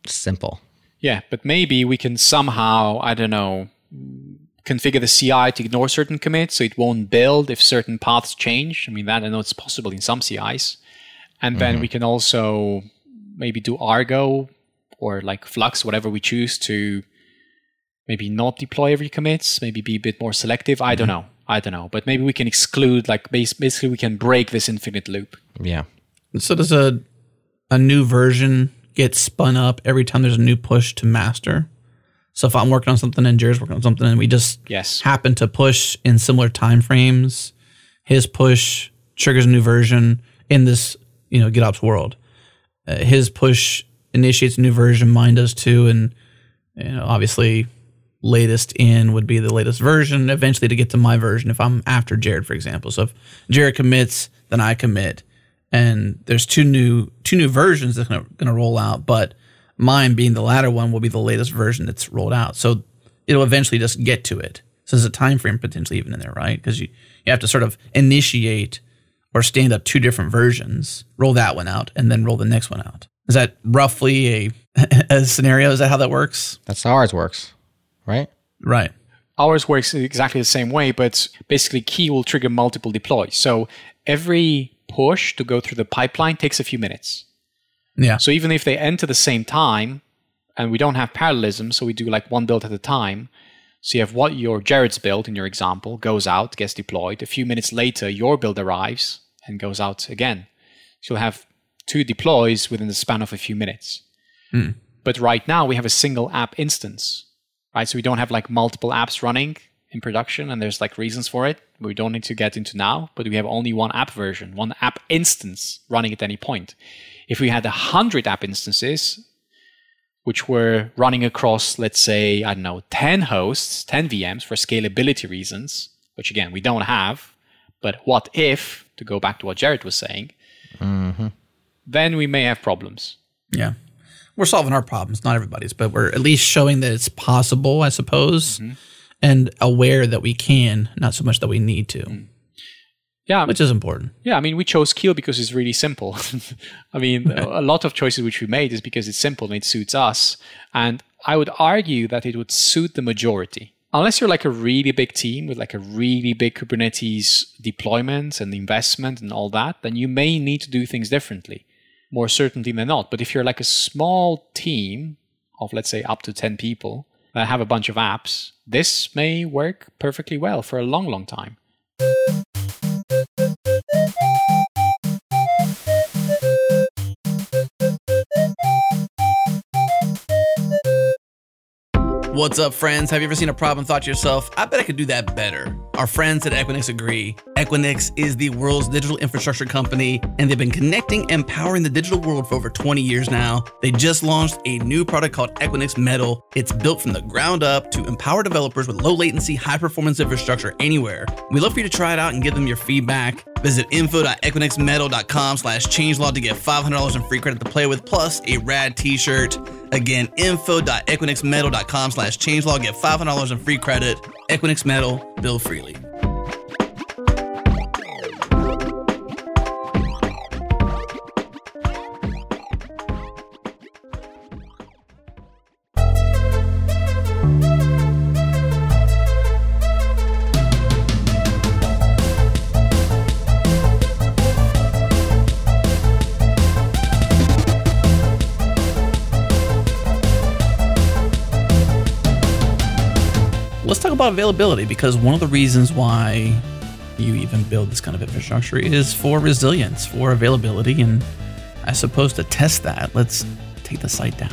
simple. Yeah, but maybe we can somehow, I don't know, configure the CI to ignore certain commits so it won't build if certain paths change. I mean, that I know it's possible in some CIs. And then mm-hmm. we can also maybe do Argo or like Flux, whatever we choose to maybe not deploy every commits, maybe be a bit more selective. I don't mm-hmm. know. I don't know. But maybe we can exclude, like, basically, we can break this infinite loop. Yeah. So there's a a new version get spun up every time there's a new push to master? So if I'm working on something and Jared's working on something and we just Yes. happen to push in similar time frames, his push triggers a new version in this, you know, GitOps world. Uh, his push initiates a new version, mine does too, and you know, obviously latest in would be the latest version eventually to get to my version if I'm after Jared, for example. So if Jared commits, then I commit. And there's two new two new versions that's gonna gonna roll out, but mine being the latter one will be the latest version that's rolled out. So it'll eventually just get to it. So there's a time frame potentially even in there, right? Because you, you have to sort of initiate or stand up two different versions, roll that one out, and then roll the next one out. Is that roughly a, a scenario? Is that how that works? That's how ours works, right? Right. Ours works exactly the same way, but basically Keel will trigger multiple deploys. So every push to go through the pipeline takes a few minutes. Yeah. So even if they enter the same time, and we don't have parallelism, so we do like one build at a time. So you have what your Jared's build in your example goes out, gets deployed. A few minutes later, your build arrives and goes out again. So you'll have two deploys within the span of a few minutes. Hmm. But right now we have a single app instance, right? So we don't have like multiple apps running in production, and there's like reasons for it. We don't need to get into now, but we have only one app version, one app instance running at any point. If we had a hundred app instances, which were running across, let's say, I don't know, 10 hosts, 10 VMs for scalability reasons, which again, we don't have. But what if, to go back to what Jared was saying, mm-hmm. then we may have problems. Yeah. We're solving our problems, not everybody's, but we're at least showing that it's possible, I suppose, mm-hmm. And aware that we can, not so much that we need to, mm. Yeah, which is important. Yeah, I mean, we chose Keel because it's really simple. I mean, a lot of choices which we made is because it's simple and it suits us. And I would argue that it would suit the majority. Unless you're like a really big team with like a really big Kubernetes deployment and investment and all that, then you may need to do things differently, more certainly than not. But if you're like a small team of, let's say, up to 10 people that have a bunch of apps, this may work perfectly well for a long, long time. What's up, friends? Have you ever seen a problem and thought to yourself, I bet I could do that better? Our friends at Equinix agree. Equinix is the world's digital infrastructure company, and they've been connecting and powering the digital world for over 20 years now. They just launched a new product called Equinix Metal. It's built from the ground up to empower developers with low latency, high performance infrastructure anywhere. We'd love for you to try it out and give them your feedback. Visit info.equinixmetal.com slash changelog to get $500 in free credit to play with, plus a rad t-shirt. Again, info.equinixmetal.com slash changelog. Get $500 in free credit. Equinix Metal, build freely. About availability because one of the reasons why you even build this kind of infrastructure is for resilience, for availability. And I suppose to test that, let's take the site down.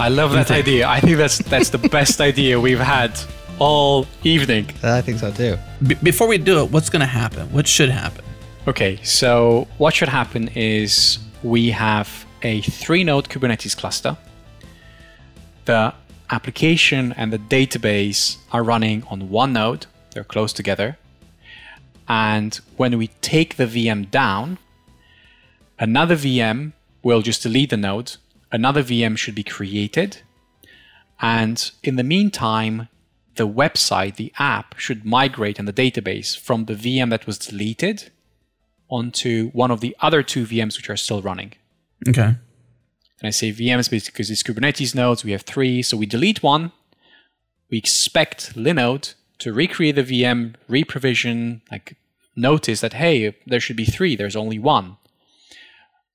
I love that idea. I think that's that's the best idea we've had all evening. I think so too. B- before we do it, what's going to happen? What should happen? Okay, so what should happen is we have a three node Kubernetes cluster. The application and the database are running on one node, they're close together. And when we take the VM down, another VM will just delete the node, another VM should be created. And in the meantime, the website, the app, should migrate in the database from the VM that was deleted onto one of the other two VMs which are still running. Okay. And I say VMs because it's Kubernetes nodes. We have three. So we delete one. We expect Linode to recreate the VM, reprovision, like notice that, hey, there should be three. There's only one.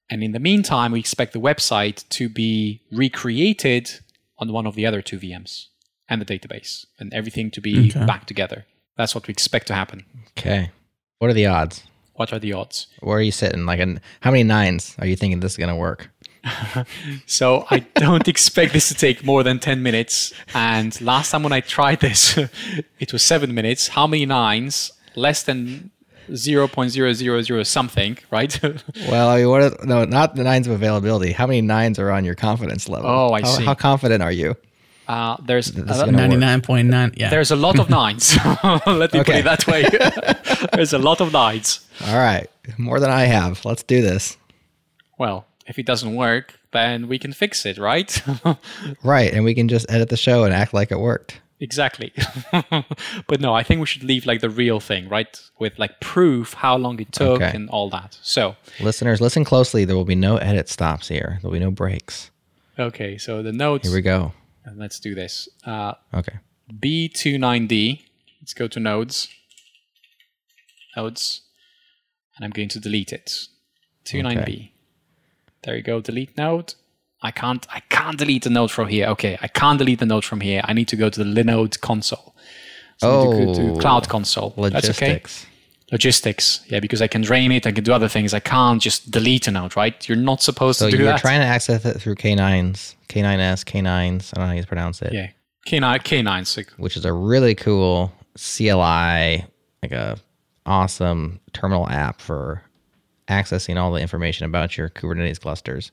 And in the meantime, we expect the website to be recreated on one of the other two VMs and the database and everything to be Okay. back together. That's what we expect to happen. Okay. What are the odds? What are the odds? Where are you sitting? Like, an, how many nines are you thinking this is going to work? So I don't expect this to take more than 10 minutes. And last time when I tried this, it was seven minutes. How many nines? Less than 0.000 something, right? Well, I mean, what are, no, not the nines of availability. How many nines are on your confidence level? Oh, I how, see. How confident are you? Uh, there's is a, gonna work. 99.9. Yeah. there's a lot of nines. Let me put it that way. there's a lot of nines. All right. More than I have. Let's do this. Well, if it doesn't work, then we can fix it, right? Right. And we can just edit the show and act like it worked. exactly. but no, I think we should leave like the real thing, right? With like proof how long it took Okay. and all that. So, Listeners, listen closely. There will be no edit stops here, there'll be no breaks. okay, so the notes. Here we go. And let's do this. Uh, Okay. B29D. Let's go to nodes. Nodes. And I'm going to delete it. 29B. Okay. There you go. Delete node. I can't I can't delete the node from here. Okay, I can't delete the node from here. I need to go to the Linode console. So need to Oh, to Cloud Console. That's okay. Logistics. Logistics. Yeah, because I can drain it, I can do other things. I can't just delete a node, right? You're not supposed So to do that. you're trying to access it through K9s, K9S, K9s. I don't know how you pronounce it. yeah. K9 K9s, which is a really cool CLI, like a awesome terminal app for accessing all the information about your Kubernetes clusters,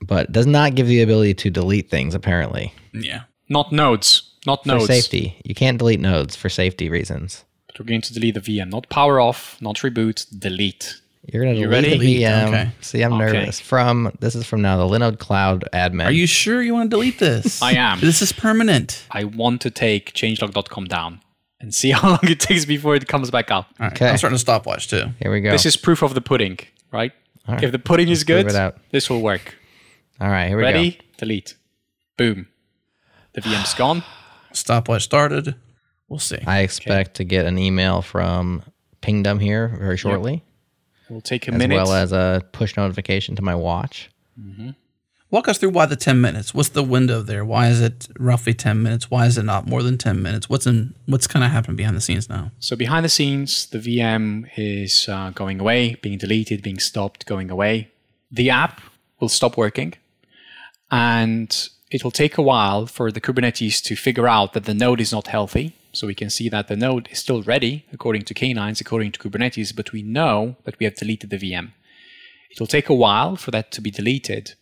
but does not give you the ability to delete things apparently yeah. not nodes. Not for nodes. safety. You can't delete nodes for safety reasons. But we're going to delete the VM. Not power off, not reboot, delete. You're gonna delete ready? the VM. Okay. See, I'm Okay. nervous. From this is from now the Linode Cloud admin. Are you sure you want to delete this? I am. This is permanent. I want to take changelog.com down and see how long it takes before it comes back up. All right. Okay. I'm starting a stopwatch too. Here we go. This is proof of the pudding, right? right. If the pudding is good, it out. this will work. all right. Here we Ready? go. Delete. Boom. The VM's gone. Stopwatch started. We'll see. I expect to get an email from Pingdom here very shortly. It will take a as minute. As well as a push notification to my watch. Mm-hmm. Walk us through why the 10 minutes. What's the window there? Why is it roughly 10 minutes? Why is it not more than 10 minutes? What's in what's kind of happening behind the scenes now? So behind the scenes, the VM is uh, going away, being deleted, being stopped, going away. The app will stop working, and it will take a while for the Kubernetes to figure out that the node is not healthy. So we can see that the node is still ready according to K9s, according to Kubernetes, but we know that we have deleted the VM. It will take a while for that to be deleted.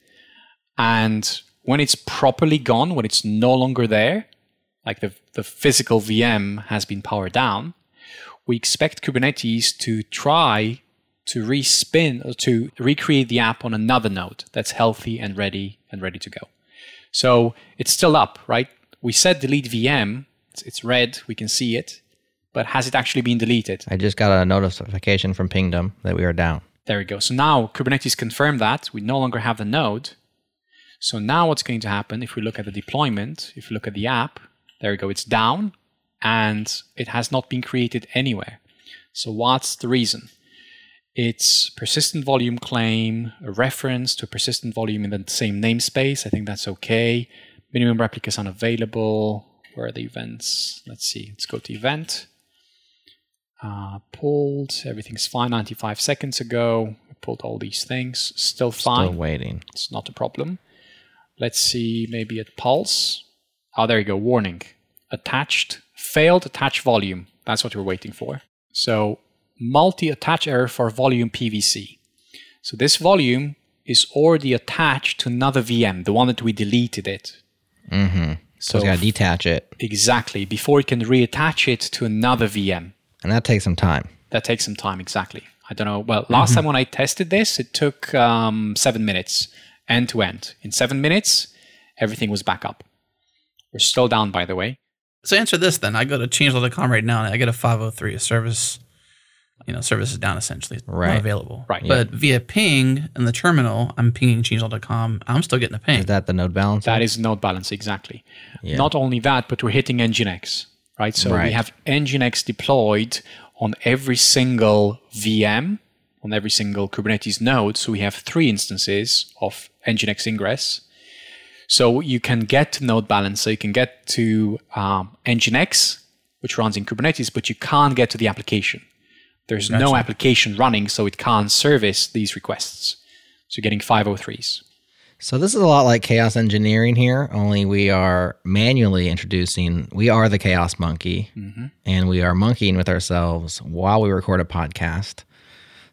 And when it's properly gone, when it's no longer there, like the, the physical VM has been powered down, we expect Kubernetes to try to respin or to recreate the app on another node that's healthy and ready and ready to go. So it's still up, right? We said delete VM, it's, it's red, we can see it, but has it actually been deleted? I just got a notification from Pingdom that we are down. There we go. So now Kubernetes confirmed that we no longer have the node. So now what's going to happen if we look at the deployment, if we look at the app, there we go, it's down and it has not been created anywhere. So what's the reason? It's persistent volume claim, a reference to a persistent volume in the same namespace. I think that's okay. Minimum replicas unavailable. Where are the events? Let's see. Let's go to event. Uh, pulled. Everything's fine. 95 seconds ago. I pulled all these things. Still fine. Still waiting. It's not a problem. Let's see, maybe at Pulse. Oh, there you go. Warning. Attached failed attach volume. That's what we're waiting for. So multi-attach error for volume PVC. So this volume is already attached to another VM, the one that we deleted it. Mm-hmm. So, it's got to detach it, exactly before it can reattach it to another VM. and that takes some time. That takes some time, exactly. I don't know. Well, last time when I tested this, it took um, seven minutes end to end. In seven minutes, everything was back up. We're still down, by the way. So answer this then. I go to changelog.com right now and I get a 503, a service, you know, service is down essentially. It's Right. Not available. Right. But via ping in the terminal, I'm pinging changelog.com. I'm still getting a ping. Is that the node balance? That is node balance, exactly. Yeah. Not only that, but we're hitting Nginx, right? So Right. we have Nginx deployed on every single VM, on every single Kubernetes node. So we have three instances of Nginx ingress. So you can get to node balancer, you can get to um, Nginx, which runs in Kubernetes, but you can't get to the application. There's no application running, so it can't service these requests. So you're getting 503s. So this is a lot like chaos engineering here, only we are manually introducing. We are the chaos monkey, and we are monkeying with ourselves while we record a podcast.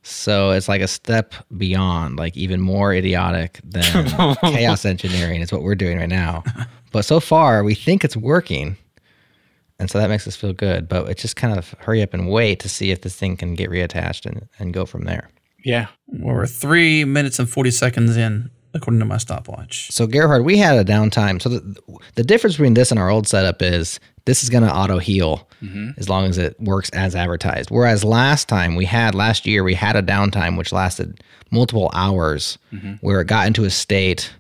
So it's like a step beyond, like even more idiotic than chaos engineering is what we're doing right now. But so far, we think it's working, and so that makes us feel good. But it's just kind of hurry up and wait to see if this thing can get reattached and, and go from there. Yeah. We're three minutes and 40 seconds in, according to my stopwatch. So Gerhard, we had a downtime. So the, the difference between this and our old setup is this is going to auto heal mm-hmm. as long as it works as advertised. Whereas last time we had last year we had a downtime which lasted multiple hours mm-hmm. where it got into a state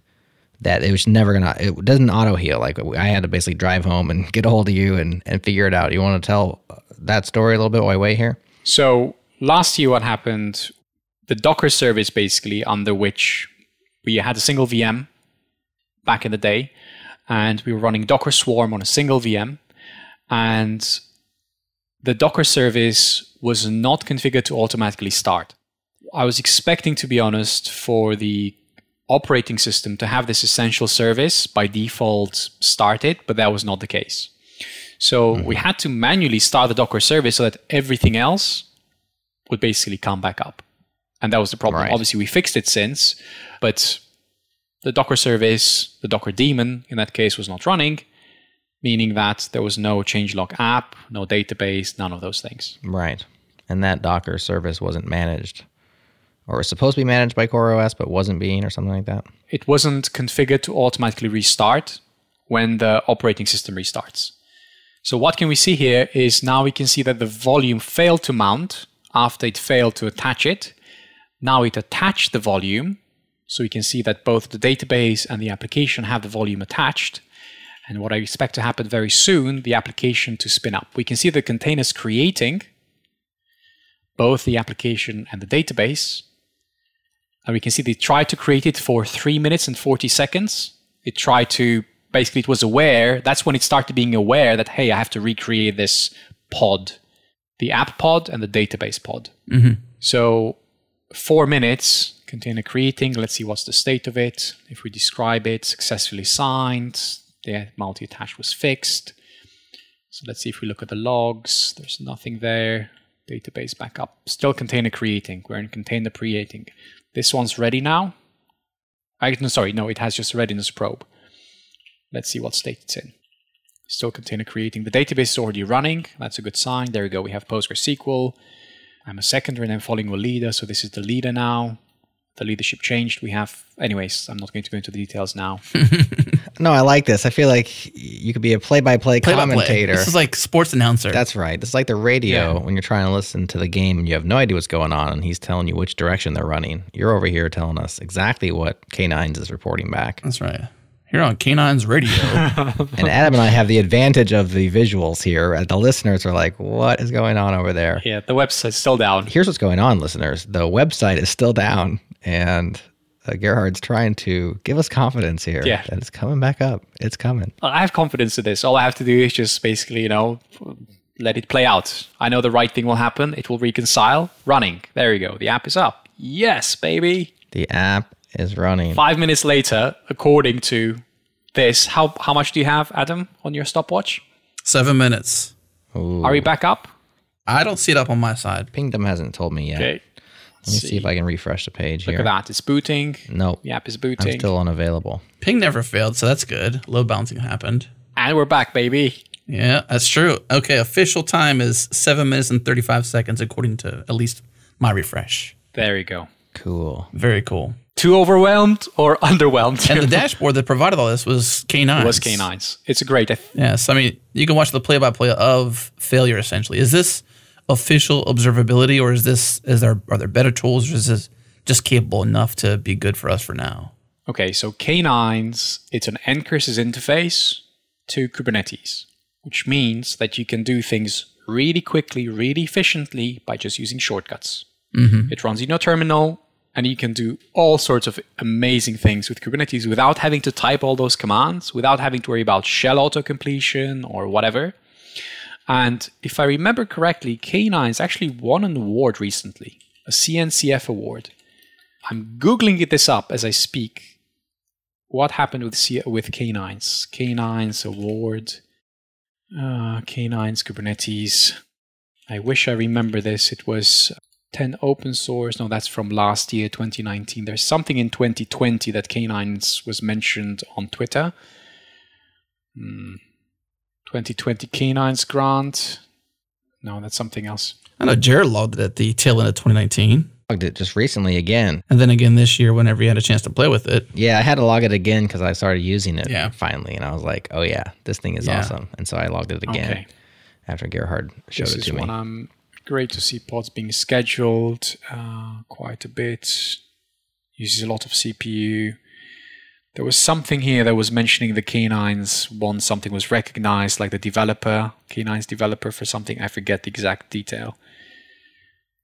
that it was never gonna it doesn't auto heal like i had to basically drive home and get a hold of you and, and figure it out you want to tell uh, that story a little bit while i wait here So last year, what happened? The Docker service, basically, under which we had a single VM back in the day, and we were running Docker Swarm on a single VM, and the Docker service was not configured to automatically start. I was expecting, to be honest, for the operating system to have this essential service by default started, but that was not the case. So mm-hmm. we had to manually start the Docker service so that everything else would basically come back up. And that was the problem. Right. Obviously, we fixed it since, but the Docker service, the Docker daemon in that case, was not running, meaning that there was no changelog app, no database, none of those things. right and that docker service wasn't managed or was supposed to be managed by CoreOS but wasn't being or something like that It wasn't configured to automatically restart when the operating system restarts. So what can we see here is now we can see that the volume failed to mount after it failed to attach it. Now it attached the volume. So we can see that both the database and the application have the volume attached. And what I expect to happen very soon, the application to spin up. We can see the containers creating both the application and the database. And we can see they tried to create it for three minutes and 40 seconds. It tried to, basically, it was aware. That's when it started being aware that, hey, I have to recreate this pod the app pod and the database pod. Mm-hmm. So, four minutes, container creating. Let's see what's the state of it. If we describe it, successfully signed, the multi attach was fixed. So, let's see if we look at the logs. There's nothing there. Database backup. Still container creating. We're in container creating. This one's ready now. I, no, sorry, no, it has just readiness probe. Let's see what state it's in. Still container creating. The database is already running. That's a good sign. There we go. We have PostgreSQL. I'm a secondary and I'm following a leader. So this is the leader now. The leadership changed. We have, anyways, I'm not going to go into the details now. no i like this i feel like you could be a play-by-play Play-by-play. commentator This is like sports announcer. That's right. It's like the radio Yeah. when you're trying to listen to the game and you have no idea what's going on, and he's telling you which direction they're running. You're over here telling us exactly what K9s is reporting back. That's right. Here on Canine's Radio. and Adam and I have the advantage of the visuals here. And the listeners are like, what is going on over there? yeah, the website's still down. Here's what's going on, listeners. The website is still down, and uh, Gerhard's trying to give us confidence here Yeah. that it's coming back up. It's coming. I have confidence in this. All I have to do is just basically, you know, let it play out. I know the right thing will happen. It will reconcile. Running. There you go. The app is up. Yes, baby. The app is running. Five minutes later, according to this, how how much do you have, Adam, on your stopwatch? Seven minutes. Ooh. Are we back up? I don't see it up on my side. Pingdom hasn't told me yet. Okay. Let me see. if I can refresh the page Look here. at that. It's booting. Nope. The app is I'm booting. still unavailable. Ping never failed, so that's good. Load balancing happened. and we're back, baby. Yeah, that's true. Okay, official time is seven minutes and 35 seconds, according to at least my refresh. There you go. Cool. Very cool. Too overwhelmed or underwhelmed? And the dashboard that provided all this was K9. It was K9s. It's a great. Th- Yes, I mean, you can watch the play by play of failure essentially. Is this official observability or is this is there are there better tools or is this just capable enough to be good for us for now? Okay, so K9s, it's an Ncurses interface to Kubernetes, which means that you can do things really quickly, really efficiently by just using shortcuts. Mm-hmm. It runs in your terminal, and you can do all sorts of amazing things with Kubernetes without having to type all those commands, without having to worry about shell auto completion or whatever. And if I remember correctly, K9s actually won an award recently, a CNCF award. I'm googling this up as I speak. What happened with C- with K9s? K9s award. Uh, K9s Kubernetes. I wish I remember this. It was 10 open source. No, that's from last year, 2019. There's something in 2020 that K9s was mentioned on Twitter. Hmm. 2020 K9s grant. No, that's something else. I know Jared logged it at the tail end of 2019. Logged it just recently again. And then again this year whenever you had a chance to play with it. Yeah, I had to log it again because I started using it Yeah. finally, and I was like, "Oh yeah, this thing is Yeah. awesome." And so I logged it again Okay. after Gerhard showed this it is to me. Great to see pods being scheduled uh, quite a bit. Uses a lot of CPU. There was something here that was mentioning the K9s once something was recognized, like the developer, K9s developer for something. I forget the exact detail.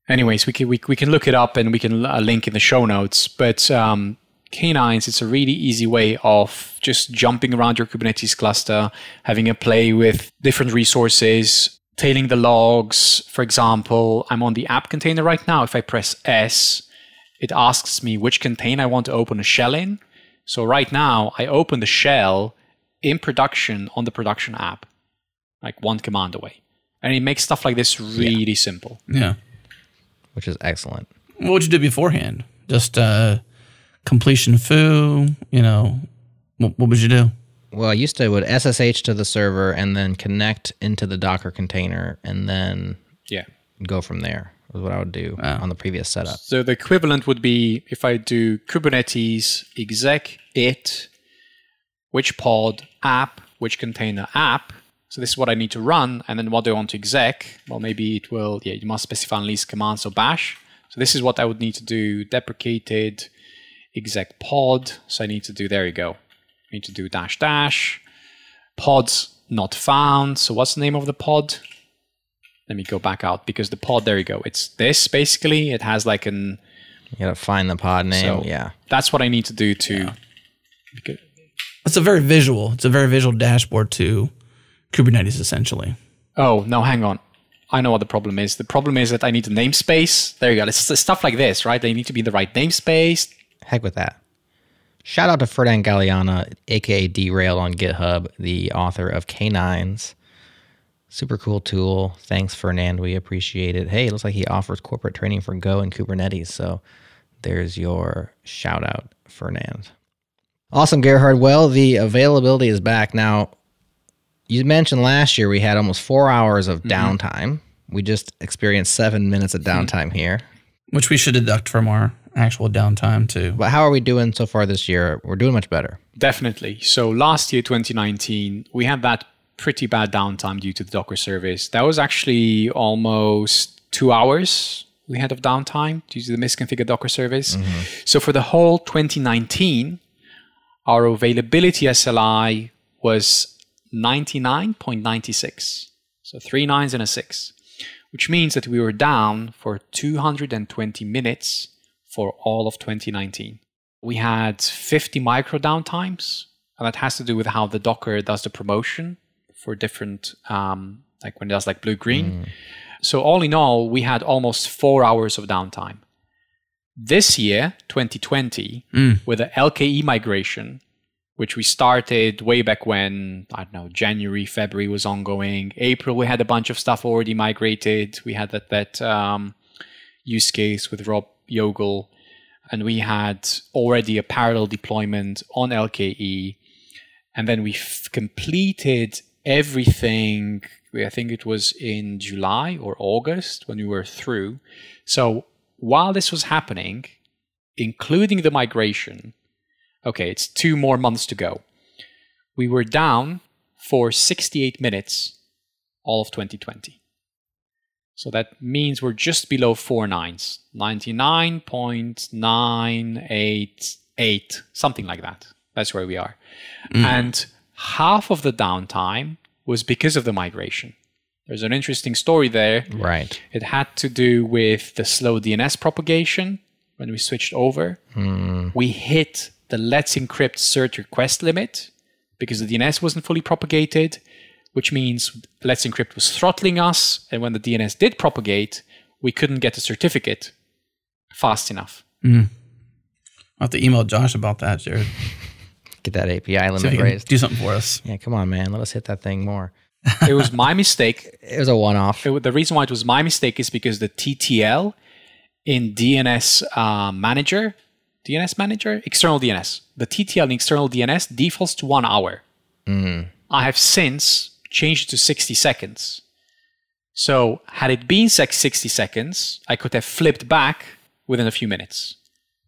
Anyways, we can we, we can look it up and we can uh, link in the show notes. But um, K9s, it's a really easy way of just jumping around your Kubernetes cluster, having a play with different resources, tailing the logs. For example, I'm on the app container right now. If I press S, it asks me which container I want to open a shell in. So right now, I open the shell in production on the production app, like one command away. And it makes stuff like this really simple. Yeah. which is excellent. What would you do beforehand? Just uh completion foo, you know, what, what would you do? Well, I used to would SSH to the server and then connect into the Docker container and then Yeah. go from there. Was what I would do Wow. on the previous setup. So the equivalent would be if I do Kubernetes exec it, which pod app, which container app. So this is what I need to run, and then what do I want to exec? Well, maybe it will. Yeah, you must specify unleash commands or bash. So this is what I would need to do: deprecated exec pod. So I need to do. There you go. I need to do dash dash pods not found. So what's the name of the pod? Let me go back out because the pod. There you go. It's this basically. It has like an You gotta find the pod name. so yeah. that's what I need to do to. because- It's a very visual. It's a very visual dashboard to Kubernetes essentially. Oh no, hang on. I know what the problem is. The problem is that I need a namespace. There you go. It's it's stuff like this, right? They need to be in the right namespace. Heck with that. Shout out to Ferdinand Galiana, aka Derailed on GitHub, the author of K9s. Super cool tool. Thanks, Fernand. We appreciate it. Hey, it looks like he offers corporate training for Go and Kubernetes. So there's your shout out, Fernand. Awesome, Gerhard. Well, the availability is back. Now, you mentioned last year we had almost four hours of mm-hmm. downtime. We just experienced seven minutes of mm-hmm. downtime here. Which we should deduct from our actual downtime too. But how are we doing so far this year? We're doing much better. Definitely. So last year, 2019, we had that pretty bad downtime due to the Docker service. That was actually almost two hours we had of downtime due to the misconfigured Docker service. Mm-hmm. So for the whole 2019, our availability SLI was 99.96. So three nines and a six, which means that we were down for 220 minutes for all of 2019. We had 50 micro downtimes, and that has to do with how the Docker does the promotion for different, um, like when it does like blue green. So, all in all, we had almost four hours of downtime. This year, 2020, Mm. with the LKE migration, which we started way back when, I don't know, January, February was ongoing. April, we had a bunch of stuff already migrated. We had that, that um, use case with Rob Yogel, and we had already a parallel deployment on LKE. And then we f- completed everything. I think it was in July or August when we were through. So while this was happening, including the migration, okay, it's two more months to go. We were down for 68 minutes all of 2020. So that means we're just below four nines, 99.988, something like that. That's where we are. Mm. And half of the downtime was because of the migration. There's an interesting story there. Right. It had to do with the slow DNS propagation when we switched over. Mm. We hit the Let's Encrypt cert request limit because the DNS wasn't fully propagated, which means Let's Encrypt was throttling us. And when the DNS did propagate, we couldn't get the certificate fast enough. Mm. I'll have to email Josh about that, Jared. Get that API limit raised. Do something for us. Yeah, come on, man. Let us hit that thing more. it was my mistake. It was a one off. The reason why it was my mistake is because the TTL in DNS uh, Manager, DNS Manager, external DNS, the TTL in external DNS defaults to one hour. Mm. I have since changed it to 60 seconds. So, had it been 60 seconds, I could have flipped back within a few minutes.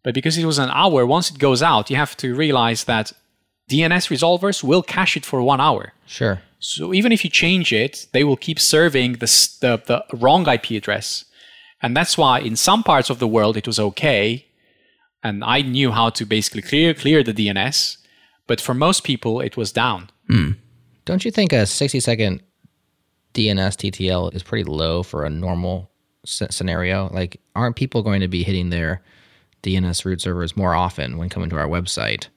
But because it was an hour, once it goes out, you have to realize that DNS resolvers will cache it for one hour. Sure. So even if you change it, they will keep serving the, the, the wrong IP address. And that's why in some parts of the world it was okay. And I knew how to basically clear, clear the DNS. But for most people, it was down. Hmm. Don't you think a 60 second DNS TTL is pretty low for a normal scenario? Like, aren't people going to be hitting their DNS root servers more often when coming to our website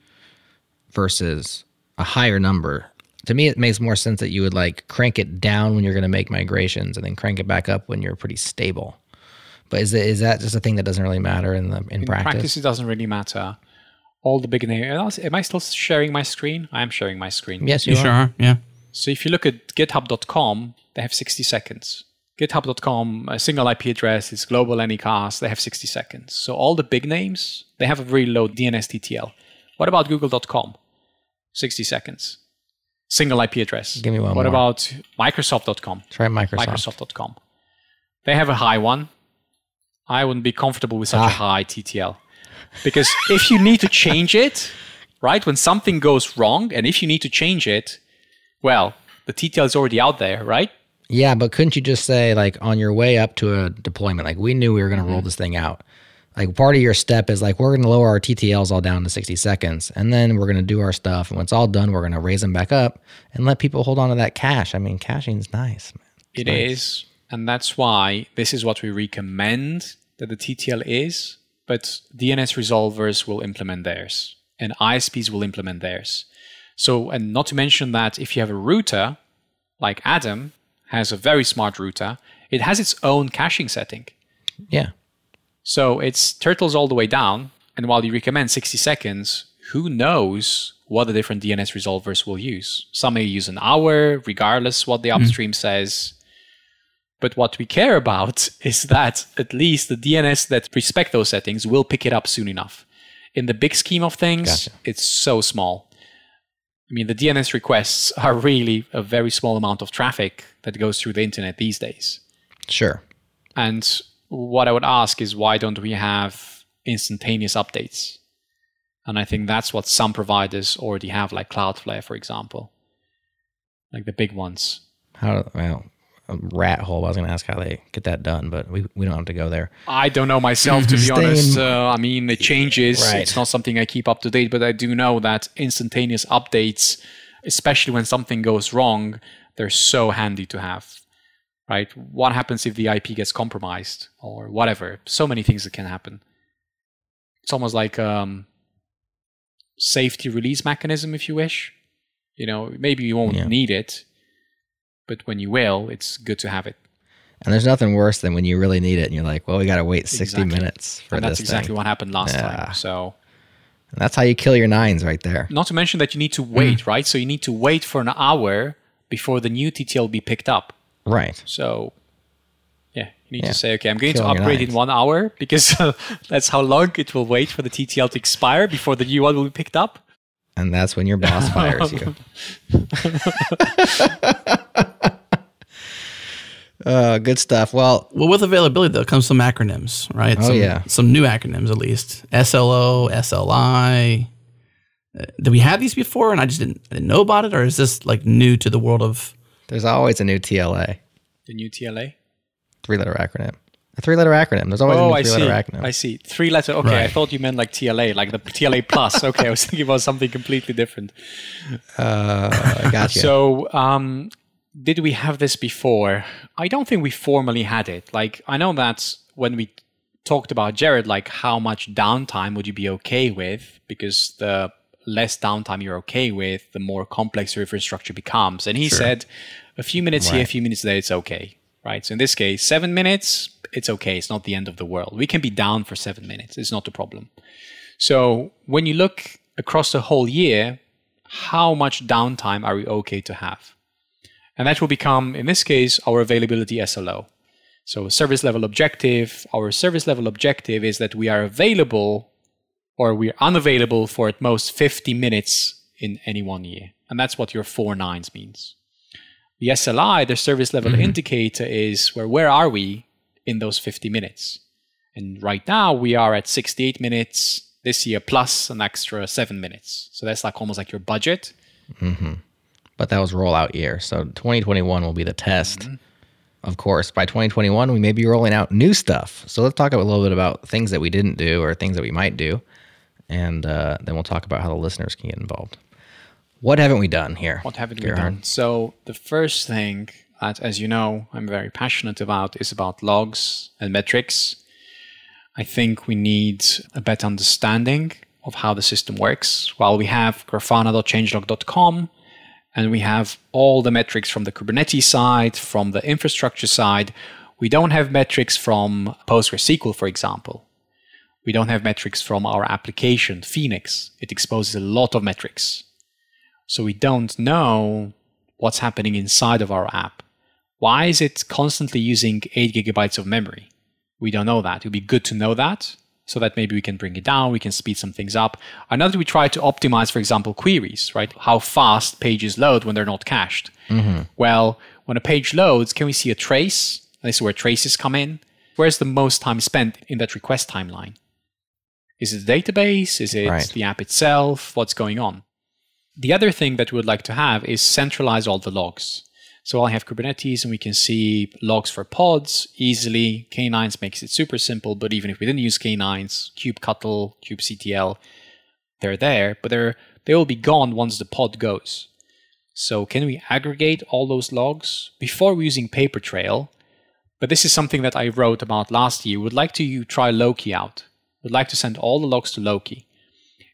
versus a higher number? To me, it makes more sense that you would like crank it down when you're going to make migrations and then crank it back up when you're pretty stable. But is it, is that just a thing that doesn't really matter in the in, in practice? practice? it doesn't really matter. All the big names. Am I still sharing my screen? I am sharing my screen. Yes, you, you are. sure are. Yeah. So if you look at GitHub.com, they have 60 seconds. GitHub.com, a single IP address, it's global anycast, they have 60 seconds. So all the big names, they have a very low DNS TTL. What about Google.com? 60 seconds. Single IP address. Give me one What more. about Microsoft.com? Try Microsoft. Microsoft.com. They have a high one. I wouldn't be comfortable with such Ah. a high TTL. Because if you need to change it, right, when something goes wrong, and if you need to change it, well, the TTL is already out there, right? Yeah, but couldn't you just say like on your way up to a deployment, like we knew we were going to roll mm-hmm. this thing out. Like part of your step is like we're going to lower our TTLs all down to 60 seconds, and then we're going to do our stuff. And when it's all done, we're going to raise them back up and let people hold on to that cache. I mean, caching's nice. Man. It is, and that's why this is what we recommend that the TTL is. But DNS resolvers will implement theirs, and ISPs will implement theirs. So, and not to mention that if you have a router, like Adam has a very smart router, it has its own caching setting. Yeah. So it's turtles all the way down. And while you recommend 60 seconds, who knows what the different DNS resolvers will use? Some may use an hour, regardless what the mm-hmm. upstream says. But what we care about is that at least the DNS that respect those settings will pick it up soon enough. In the big scheme of things, Gotcha. it's so small. I mean, the DNS requests are really a very small amount of traffic that goes through the internet these days. Sure. And what I would ask is why don't we have instantaneous updates? And I think that's what some providers already have, like Cloudflare, for example, like the big ones. How, well, rat hole. I was going to ask how they get that done, but we, we don't have to go there. I don't know myself, to be Stay honest. Uh, I mean, it changes. Right. It's not something I keep up to date, but I do know that instantaneous updates, especially when something goes wrong, they're so handy to have. Right? What happens if the IP gets compromised or whatever? So many things that can happen. It's almost like um, safety release mechanism, if you wish. You know, maybe you won't Yeah. need it, but when you will, it's good to have it. And there's nothing worse than when you really need it and you're like, well, we got to wait 60 Exactly. minutes for and this that's exactly thing. what happened last Yeah. time. So And that's how you kill your nines right there. Not to mention that you need to wait, mm. right? So you need to wait for an hour before the new TTL be picked up. Right. So yeah, you need Yeah. to say, okay, I'm going to Killing upgrade in one hour because that's how long it will wait for the TTL to expire before the new one will be picked up. And that's when your boss fires you. uh, good stuff. Well, Well, with availability though comes some acronyms, right? Oh, some, yeah. some new acronyms at least. SLO, SLI. Uh, did we have these before and I just didn't, I didn't know about it, or is this like new to the world of? there's always a new TLA, The new TLA. three letter acronym. A three letter acronym. There's always Oh, a I new three see. letter acronym. I see. Three letter. Okay, I thought you meant like TLA, like the TLA plus. Okay, I was thinking about something completely different. Uh, I got you. So, um, did we have this before? I don't think we formally had it. Like, I know that when we talked about Jared, like how much downtime would you be okay with? Because the less downtime you're okay with, the more complex your infrastructure becomes. And he said, a few minutes here, a few minutes there, it's okay. Right. So in this case, seven minutes, it's okay. It's not the end of the world. We can be down for seven minutes. It's not a problem. So when you look across the whole year, how much downtime are we okay to have? And that will become, in this case, our availability SLO. So service level objective, our service level objective is that we are available or we're unavailable for at most 50 minutes in any one year. And that's what your four nines means. The SLI, the service level indicator, is where where are we in those 50 minutes? And right now we are at 68 minutes this year plus an extra seven minutes. So that's like almost like your budget. but that was rollout year. So 2021 will be the test. Mm-hmm. Of course, by 2021, we may be rolling out new stuff. So let's talk a little bit about things that we didn't do or things that we might do. And uh, then we'll talk about how the listeners can get involved. What haven't we done here? What haven't we done? So the first thing that, as you know, I'm very passionate about is about logs and metrics. I think we need a better understanding of how the system works. While we have grafana.changelog.com and we have all the metrics from the Kubernetes side, from the infrastructure side, we don't have metrics from PostgreSQL, for example. We don't have metrics from our application, Phoenix. It exposes a lot of metrics. So we don't know what's happening inside of our app. Why is it constantly using 8 gigabytes of memory? We don't know that. It would be good to know that so that maybe we can bring it down, we can speed some things up. I know that we try to optimize, for example, queries, right? How fast pages load when they're not cached. Mm-hmm. Well, when a page loads, can we see a trace? This is where traces come in. Where's the most time spent in that request timeline? Is it the database? Is it Right. the app itself? What's going on? The other thing that we would like to have is centralize all the logs. So I have Kubernetes and we can see logs for pods easily. K9s makes it super simple, but even if we didn't use K9s, kubectl, kubectl, they're there, but they're they will be gone once the pod goes. So can we aggregate all those logs before we're using Papertrail? But this is something that I wrote about last year. Would like to try Loki out. Would like to send all the logs to Loki.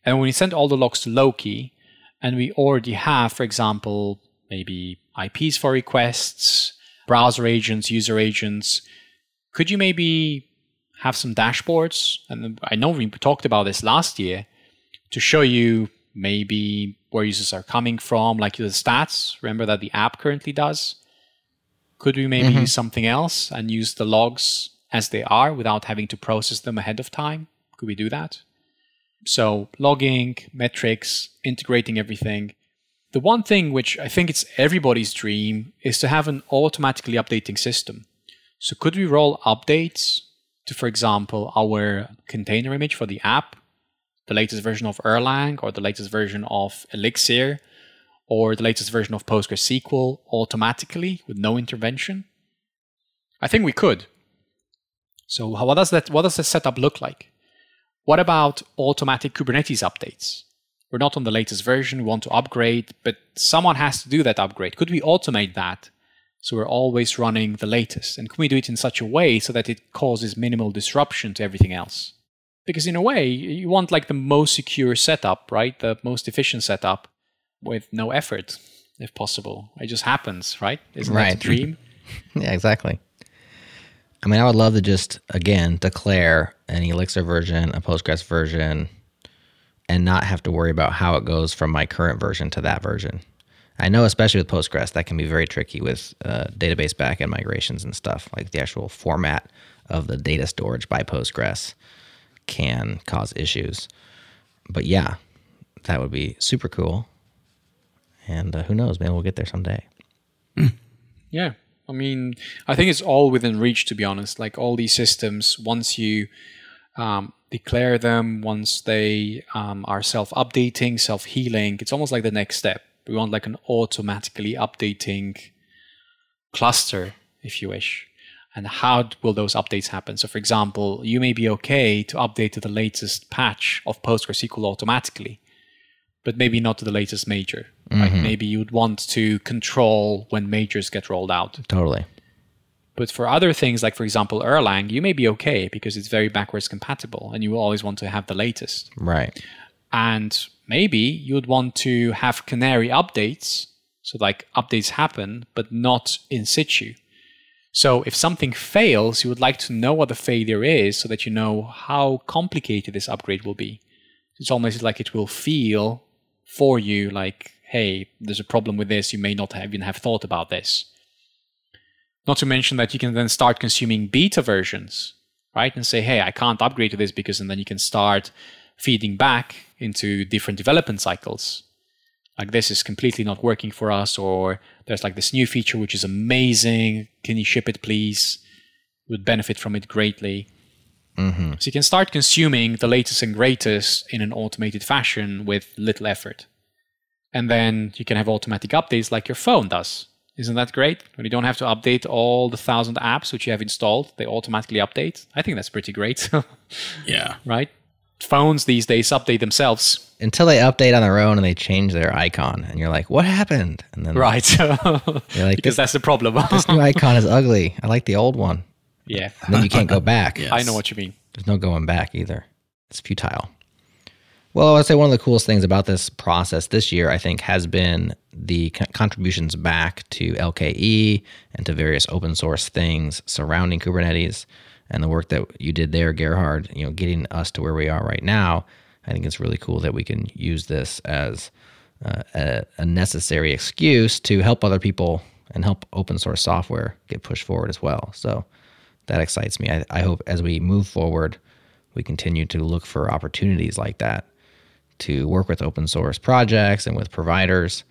And when we send all the logs to Loki, and we already have, for example, maybe IPs for requests, browser agents, user agents, could you maybe have some dashboards? And I know we talked about this last year to show you maybe where users are coming from, like the stats. Remember that the app currently does. Could we maybe mm-hmm. use something else and use the logs as they are without having to process them ahead of time? Could we do that? So logging, metrics, integrating everything. The one thing which I think it's everybody's dream is to have an automatically updating system. So could we roll updates to, for example, our container image for the app, the latest version of Erlang or the latest version of Elixir or the latest version of PostgreSQL automatically with no intervention? I think we could. So how, what does that what does the setup look like? What about automatic Kubernetes updates? We're not on the latest version, we want to upgrade, but someone has to do that upgrade. Could we automate that so we're always running the latest? And can we do it in such a way so that it causes minimal disruption to everything else? Because in a way, you want like the most secure setup, right? The most efficient setup with no effort, if possible. It just happens, right? Isn't that Right. the dream? Yeah, exactly. I mean, I would love to just again declare an Elixir version, a Postgres version, and not have to worry about how it goes from my current version to that version. I know, especially with Postgres, that can be very tricky with uh, database backend migrations and stuff. Like the actual format of the data storage by Postgres can cause issues. But yeah, that would be super cool. And uh, who knows, man, we'll get there someday. Yeah. I mean, I think it's all within reach, to be honest. Like all these systems, once you um, declare them, once they um, are self updating, self healing, it's almost like the next step. We want like an automatically updating cluster, if you wish. And how will those updates happen? So, for example, you may be okay to update to the latest patch of PostgreSQL automatically, but maybe not to the latest major. Right? Mm-hmm. Maybe you'd want to control when majors get rolled out. Totally. But for other things, like for example Erlang, you may be okay because it's very backwards compatible and you will always want to have the latest. Right. And maybe you would want to have canary updates. So like updates happen, but not in situ. So if something fails, you would like to know what the failure is so that you know how complicated this upgrade will be. It's almost like it will feel for you like, hey, there's a problem with this. You may not have even have thought about this. Not to mention that you can then start consuming beta versions, right? And say, hey, I can't upgrade to this because, and then you can start feeding back into different development cycles. Like this is completely not working for us, or there's like this new feature which is amazing. Can you ship it, please? Would benefit from it greatly. Mm-hmm. So you can start consuming the latest and greatest in an automated fashion with little effort. And then you can have automatic updates like your phone does. Isn't that great? When you don't have to update all the thousand apps which you have installed, they automatically update. I think that's pretty great, Yeah. right? Phones these days update themselves. Until they update on their own and they change their icon, and you're like, "What happened?" And then Right. you're like, because that's the problem. this new icon is ugly. I like the old one." yeah. And then you can't go back. Yeah. I know what you mean. There's no going back either. It's futile. Well, I'd say one of the coolest things about this process this year, I think, has been the contributions back to LKE and to various open source things surrounding Kubernetes and the work that you did there, Gerhard, you know, getting us to where we are right now. I think it's really cool that we can use this as uh, a, a necessary excuse to help other people and help open source software get pushed forward as well. So that excites me. I, I hope as we move forward, we continue to look for opportunities like that to work with open source projects and with providers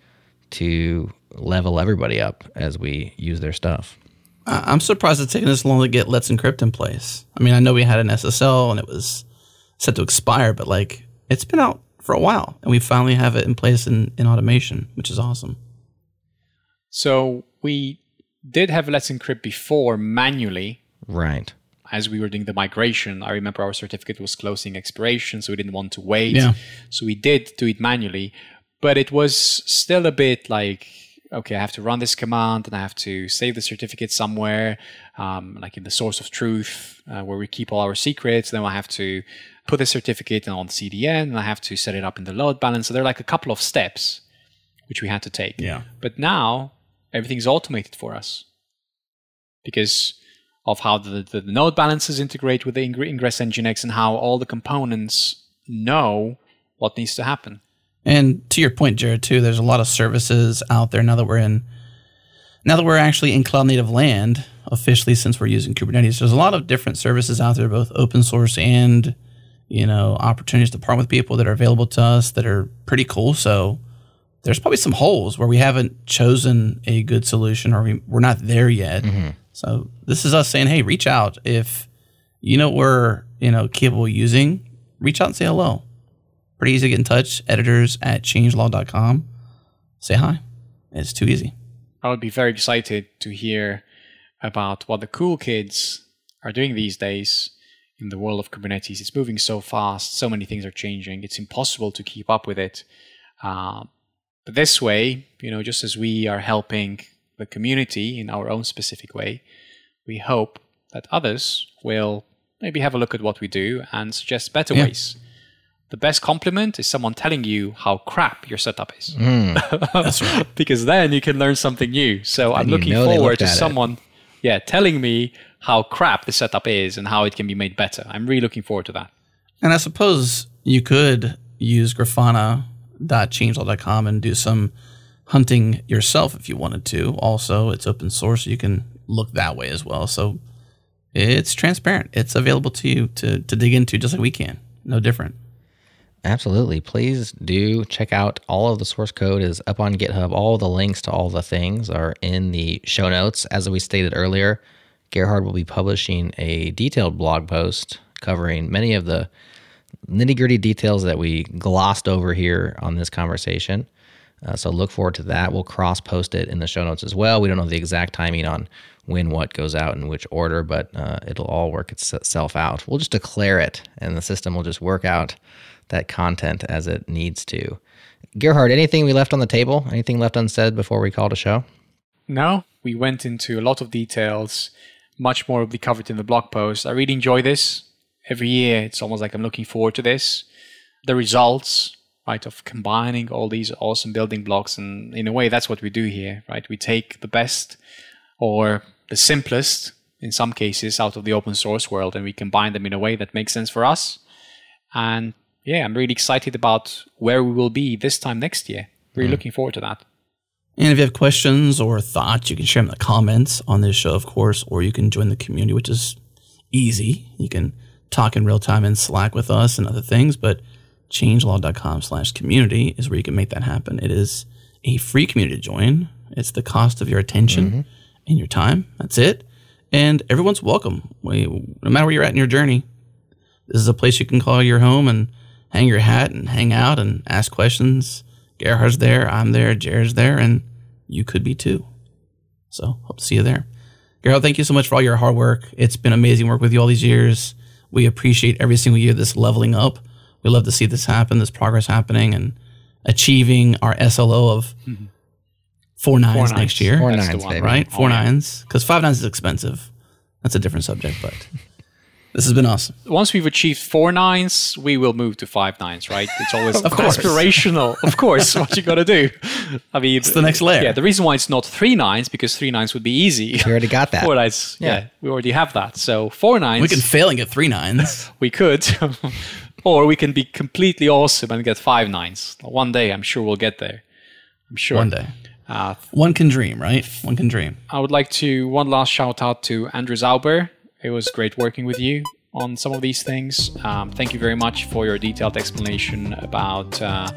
to level everybody up as we use their stuff. I- I'm surprised it's taken this long to get Let's Encrypt in place. I mean, I know we had an SSL and it was set to expire, but like it's been out for a while and we finally have it in place in, in automation, which is awesome. So we did have Let's Encrypt before manually Right. As we were doing the migration. I remember our certificate was closing expiration, so we didn't want to wait. Yeah. So we did do it manually, but it was still a bit like, okay, I have to run this command and I have to save the certificate somewhere, um, like in the source of truth uh, where we keep all our secrets. Then I have to put the certificate on CDN and I have to set it up in the load balance. So There are like a couple of steps which we had to take. Yeah. But now everything's automated for us because of how the, the, the NodeBalancers integrate with the Ingr- Ingress Nginx and how all the components know what needs to happen. And to your point, Jared, too, there's a lot of services out there now that we're in now that we're actually in cloud native land officially since we're using Kubernetes. There's a lot of different services out there, both open source and you know opportunities to partner with people that are available to us that are pretty cool. So there's probably some holes where we haven't chosen a good solution or we, we're not there yet. Mm-hmm. So this is us saying, hey, reach out if you know we're you know capable using. Reach out and say hello pretty easy to get in touch. Editors at changelog.com. Say hi. It's too easy. I would be very excited to hear about what the cool kids are doing these days in the world of Kubernetes. It's moving so fast, so many things are changing. It's impossible to keep up with it. Uh, but this way, you know, just as we are helping the community in our own specific way, we hope that others will maybe have a look at what we do and suggest better Yeah. ways. The best compliment is someone telling you how crap your setup is. Mm. That's right. because then you can learn something new. So I'm you looking know forward to at it. someone, yeah, telling me how crap the setup is and how it can be made better. I'm really looking forward to that. And I suppose you could use grafana.changelog.com and do some hunting yourself if you wanted to. Also, it's open source, so you can look that way as well. So it's transparent. It's available to you to, to dig into just like we can. No different. Absolutely. Please do check out all of the source code is up on GitHub. All the links to all the things are in the show notes. As we stated earlier, Gerhard will be publishing a detailed blog post covering many of the nitty gritty details that we glossed over here on this conversation. Uh, so look forward to that. We'll cross post it in the show notes as well. We don't know the exact timing on when what goes out in which order, but uh, it'll all work itself out. We'll just declare it, and the system will just work out that content as it needs to. Gerhard, anything we left on the table? Anything left unsaid before we called a show? No, we went into a lot of details. Much more will be covered in the blog post. I really enjoy this. Every year, it's almost like I'm looking forward to this. The results, right, of combining all these awesome building blocks. And in a way, that's what we do here, right? We take the best or the simplest, in some cases, out of the open source world and we combine them in a way that makes sense for us. And yeah, I'm really excited about where we will be this time next year. Really mm. looking forward to that. And if you have questions or thoughts, you can share them in the comments on this show, of course, or you can join the community, which is easy. You can talk in real time in Slack with us and other things, but changelog.com slash community is where you can make that happen. It is a free community to join. It's the cost of your attention mm-hmm. and your time. That's it. And everyone's welcome. We, no matter where you're at in your journey, this is a place you can call your home and hang your hat and hang out and ask questions. Gerhard's there, I'm there, Jared's there, and you could be too. So hope to see you there. Gerhard, thank you so much for all your hard work. It's been amazing work with you all these years. We appreciate every single year this leveling up. We love to see this happen, this progress happening, and achieving our SLO of mm-hmm. four nines, four nines next year. Four nines, one, right? Oh, four yeah. nines, because five nines is expensive. That's a different subject, but this has been awesome. Once we've achieved four nines, we will move to five nines, right? It's always aspirational, of course. what you got to do? I mean, it's the next layer. Yeah, the reason why it's not three nines because three nines would be easy. We already got that. four nines, yeah. yeah. we already have that. So four nines. We can fail and get three nines. we could, or we can be completely awesome and get five nines. One day, I'm sure we'll get there. I'm sure. One day. Uh, one can dream, right? One can dream. I would like to one last shout out to Andrew Sauber it was great working with you on some of these things. Um, thank you very much for your detailed explanation about uh,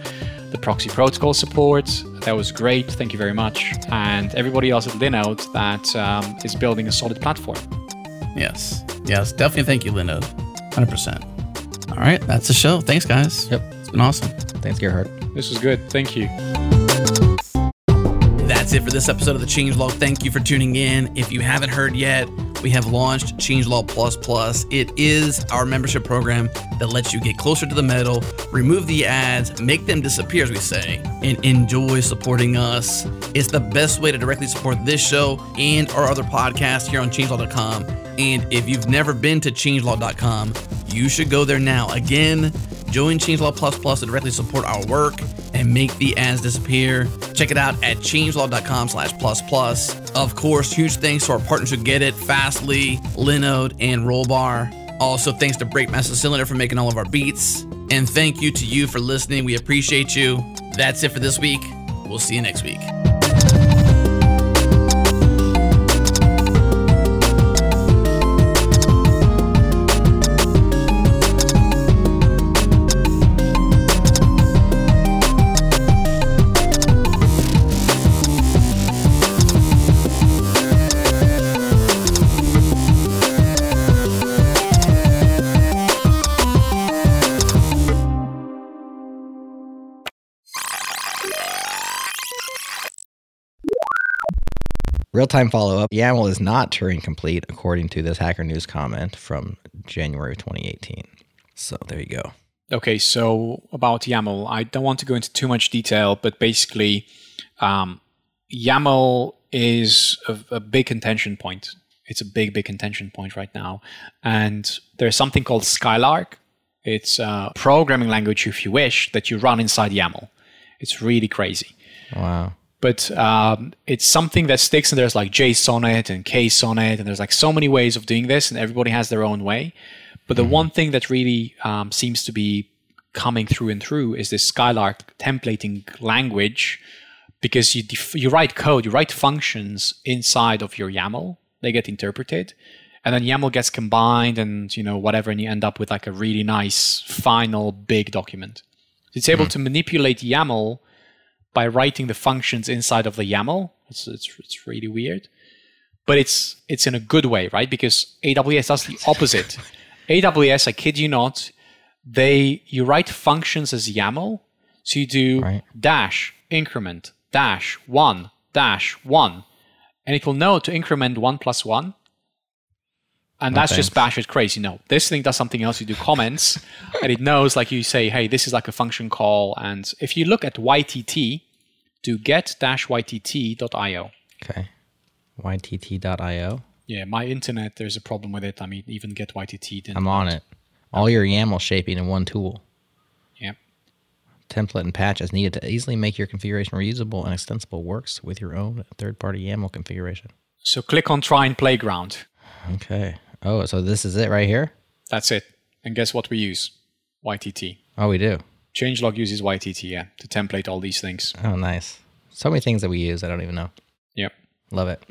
the proxy protocol support. That was great. Thank you very much. And everybody else at Linode that um, is building a solid platform. Yes. Yes. Definitely thank you, Linode. 100%. All right. That's the show. Thanks, guys. Yep. It's been awesome. Thanks, Gerhard. This was good. Thank you. That's it for this episode of the Changelog. Thank you for tuning in. If you haven't heard yet, we have launched Changelog Plus Plus. It is our membership program that lets you get closer to the metal, remove the ads, make them disappear, as we say, and enjoy supporting us. It's the best way to directly support this show and our other podcasts here on changelog.com. And if you've never been to changelog.com, you should go there now. Again, join Changelog Plus Plus to directly support our work and make the ads disappear. Check it out at changelog.com slash plus plus. Of course, huge thanks to our partners who get it, Fastly, Linode, and Rollbar. Also, thanks to Breakmaster Cylinder for making all of our beats. And thank you to you for listening. We appreciate you. That's it for this week. We'll see you next week. Real time follow up YAML is not Turing complete, according to this Hacker News comment from January 2018. So there you go. Okay, so about YAML, I don't want to go into too much detail, but basically, um, YAML is a, a big contention point. It's a big, big contention point right now. And there's something called Skylark. It's a programming language, if you wish, that you run inside YAML. It's really crazy. Wow but um, it's something that sticks and there's like Jsonnet and KSonnet and there's like so many ways of doing this and everybody has their own way. But the mm-hmm. one thing that really um, seems to be coming through and through is this Skylark templating language because you def- you write code, you write functions inside of your YAML. They get interpreted, and then YAML gets combined and you know whatever, and you end up with like a really nice final big document. It's able to manipulate YAML by writing the functions inside of the YAML. It's it's it's really weird, but it's it's in a good way, right? Because AWS does the opposite. AWS, I kid you not, they you write functions as YAML, so you do Right. dash increment dash one dash one, and it will know to increment one plus one. And that's just thanks. batshit crazy. No, this thing does something else. You do comments, and it knows, like you say, hey, this is like a function call. And if you look at YTT, do get dash YTT.io. Okay. YTT.io. Yeah, my internet, there's a problem with it. I mean, even get YTT. didn't I'm on it. All your YAML shaping in one tool. Yep. Template and patch is needed to easily make your configuration reusable and extensible works with your own third-party YAML configuration. So click on try and playground. Okay. Oh, so this is it right here? That's it. And guess what we use? YTT. Oh, we do. Changelog uses YTT, yeah, to template all these things. Oh, nice. So many things that we use. I don't even know. Yep. Love it.